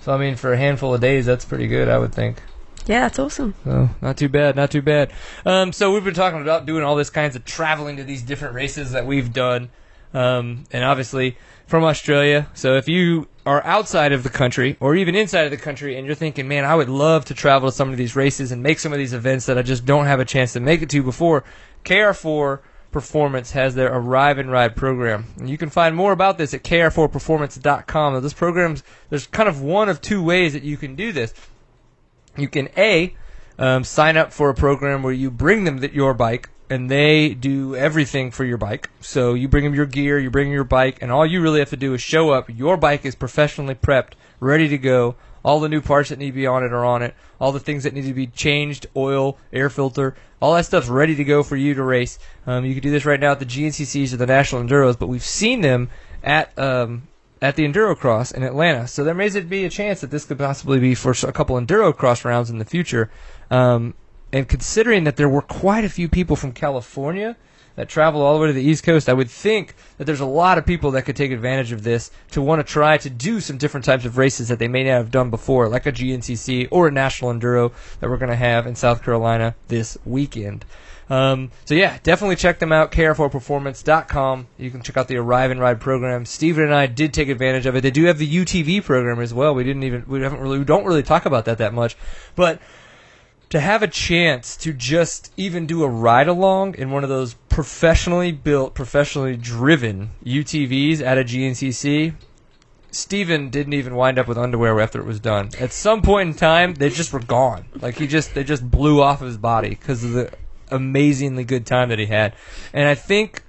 So I mean, for a handful of days, that's pretty good, I would think. Yeah, that's awesome. So not too bad, not too bad. Um, so we've been talking about doing all this kinds of traveling to these different races that we've done, um, and obviously from Australia. So if you are outside of the country or even inside of the country, and you're thinking, man, I would love to travel to some of these races and make some of these events that I just don't have a chance to make it to before, KR4 Performance has their Arrive and Ride program. And you can find more about this at kr4performance.com. Now, this program's, there's kind of one of two ways that you can do this. You can A, um, sign up for a program where you bring them th- your bike and they do everything for your bike. So you bring them your gear, you bring your bike, and all you really have to do is show up. Your bike is professionally prepped, ready to go. All the new parts that need to be on it are on it. All the things that need to be changed, oil, air filter, all that stuff's ready to go for you to race. Um, you can do this right now at the GNCCs or the National Enduros, but we've seen them at um, at the Enduro Cross in Atlanta. So there may be a chance that this could possibly be for a couple Enduro Cross rounds in the future. Um, and considering that there were quite a few people from California that travel all the way to the East Coast, I would think that there's a lot of people that could take advantage of this to want to try to do some different types of races that they may not have done before, like a GNCC or a National Enduro that we're going to have in South Carolina this weekend. Um, so yeah, definitely check them out. KR4Performance.com. You can check out the Arrive and Ride program. Steven and I did take advantage of it. They do have the UTV program as well. We didn't even we haven't really we don't really talk about that that much, but to have a chance to just even do a ride along in one of those professionally built, professionally driven UTVs at a GNCC, Steven didn't even wind up with underwear after it was done. At some point in time, they just were gone. Like he just they just blew off of his body because of the amazingly good time that he had. And I think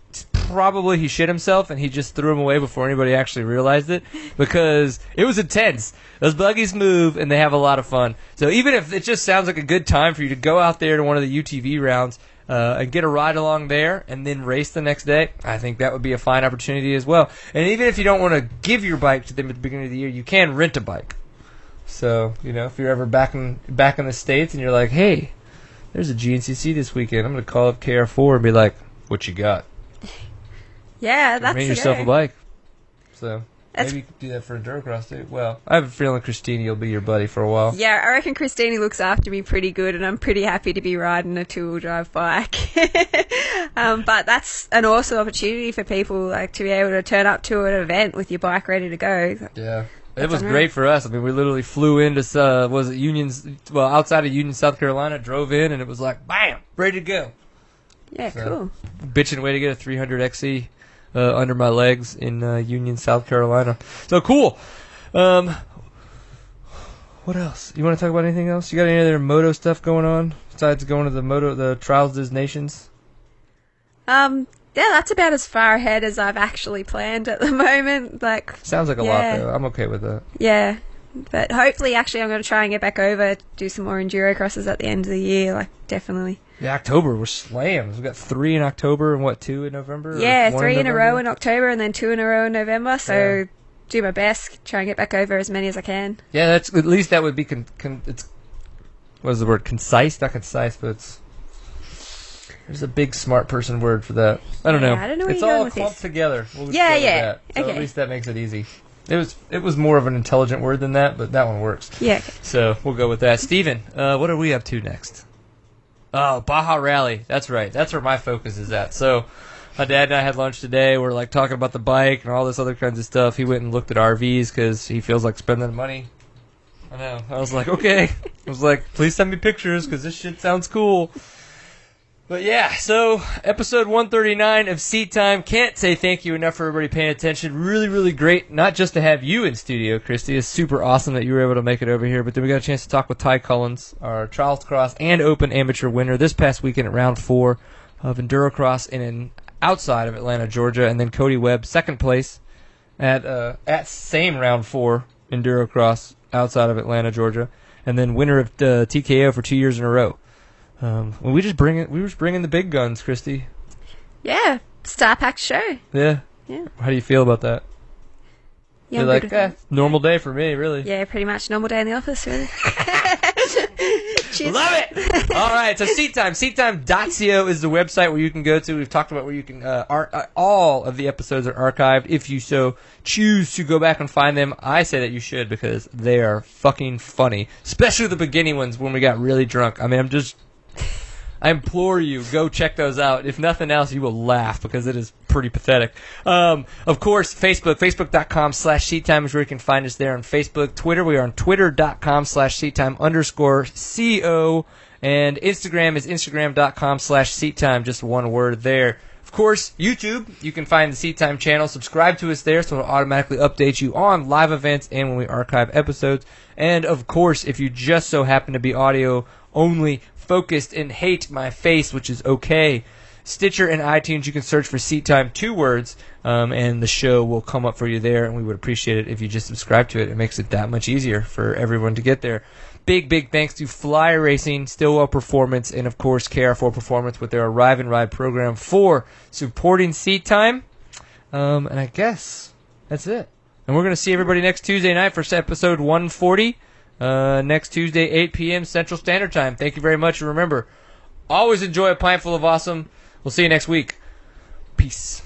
probably he shit himself and he just threw them away before anybody actually realized it because it was intense. Those buggies move and they have a lot of fun. So even if it just sounds like a good time for you to go out there to one of the UTV rounds uh, and get a ride along there and then race the next day, I think that would be a fine opportunity as well. And even if you don't want to give your bike to them at the beginning of the year, you can rent a bike. So you know if you're ever back in back in the states and you're like, hey, there's a GNCC this weekend, I'm gonna call up KR4 and be like, what you got? Yeah, that's Rent yourself a bike. So That's- maybe you could do that for a Endurocross too. Well, I have a feeling Christini will be your buddy for a while. Yeah, I reckon Christini looks after me pretty good, and I'm pretty happy to be riding a two-wheel drive bike. um, but that's an awesome opportunity for people like to be able to turn up to an event with your bike ready to go. Yeah. It was unreal. great for us. I mean, we literally flew into uh, was it Union's well outside of Union, South Carolina, drove in, and it was like bam, ready to go. Yeah, So- cool. Bitching way to get a 300 XC uh, under my legs in uh, Union, South Carolina. So cool. Um, what else? You want to talk about anything else? You got any other moto stuff going on besides going to the moto the Trials des Nations? Um, yeah, that's about as far ahead as I've actually planned at the moment. Like, Sounds like a Yeah. lot though. I'm okay with that. yeah. But hopefully, actually, I'm going to try and get back over, do some more enduro crosses at the end of the year. Like, definitely. Yeah, October we're slams. We got three in October and what two in November? Yeah, three in a row in October and then two in a row in November. So Yeah. do my best, try and get back over as many as I can. Yeah, that's at least that would be con, con, it's what is the word concise? Not concise, but it's there's a big smart person word for that. I don't know. I don't know it's all clumped together. We'll Yeah, yeah. that. So Okay. at least that makes it easy. It was it was more of an intelligent word than that, but that one works. Yeah. okay. So we'll go with that. Steven, uh, what are we up to next? Oh, Baja Rally. That's right. That's where my focus is at. So my dad and I had lunch today. We're like talking about the bike and all this other kinds of stuff. He went and looked at RVs because he feels like spending money. I know. I was like, okay. I was like, please send me pictures because this shit sounds cool. But yeah, so episode 139 of Seat Time. Can't say thank you enough for everybody paying attention. Really, really great. Not just to have you in studio, Kristie. It's super awesome that you were able to make it over here. But then we got a chance to talk with Ty Cullins, our Trials Cross and Open Amateur winner this past weekend at round four of Endurocross in, in outside of Atlanta, Georgia. And then Cody Webb, second place at uh, at same round four Enduro Cross outside of Atlanta, Georgia. And then winner of uh, TKO for two years in a row. Um, well, we just bring it. We were just bringing the big guns, Kristie. Yeah. Star packed show. Yeah. Yeah. How do you feel about that? Yeah, You're I'm like, good eh, normal day for me, really. Yeah, pretty much normal day in the office, really. Cheers. Love it. All right, so Seat Time. SeatTime.co is the website where you can go to. We've talked about where you can. Uh, ar- uh, all of the episodes are archived. If you so choose to go back and find them, I say that you should because they are fucking funny, especially the beginning ones when we got really drunk. I mean, I'm just. I implore you, go check those out. If nothing else, you will laugh because it is pretty pathetic. Um, of course, Facebook, facebook.com slash seattime is where you can find us there on Facebook. Twitter, we are on twitter.com slash seattime underscore co. And Instagram is instagram.com slash seattime, just one word there. Of course, YouTube, you can find the Seat Time channel. Subscribe to us there so it'll automatically update you on live events and when we archive episodes. And of course, if you just so happen to be audio only focused and hate my face, which is okay, Stitcher and iTunes, you can search for Seat Time, two words, um, and the show will come up for you there. And we would appreciate it if you just subscribe to it. It makes it that much easier for everyone to get there. Big, big thanks to Fly Racing, Stillwell Performance, and of course KR4 Performance with their Arrive and Ride program for supporting Seat Time. Um, and I guess that's it. And we're going to see everybody next Tuesday night for episode 140. Uh, next Tuesday, 8 p.m. Central Standard Time. Thank you very much. And remember, always enjoy a pint full of awesome. We'll see you next week. Peace.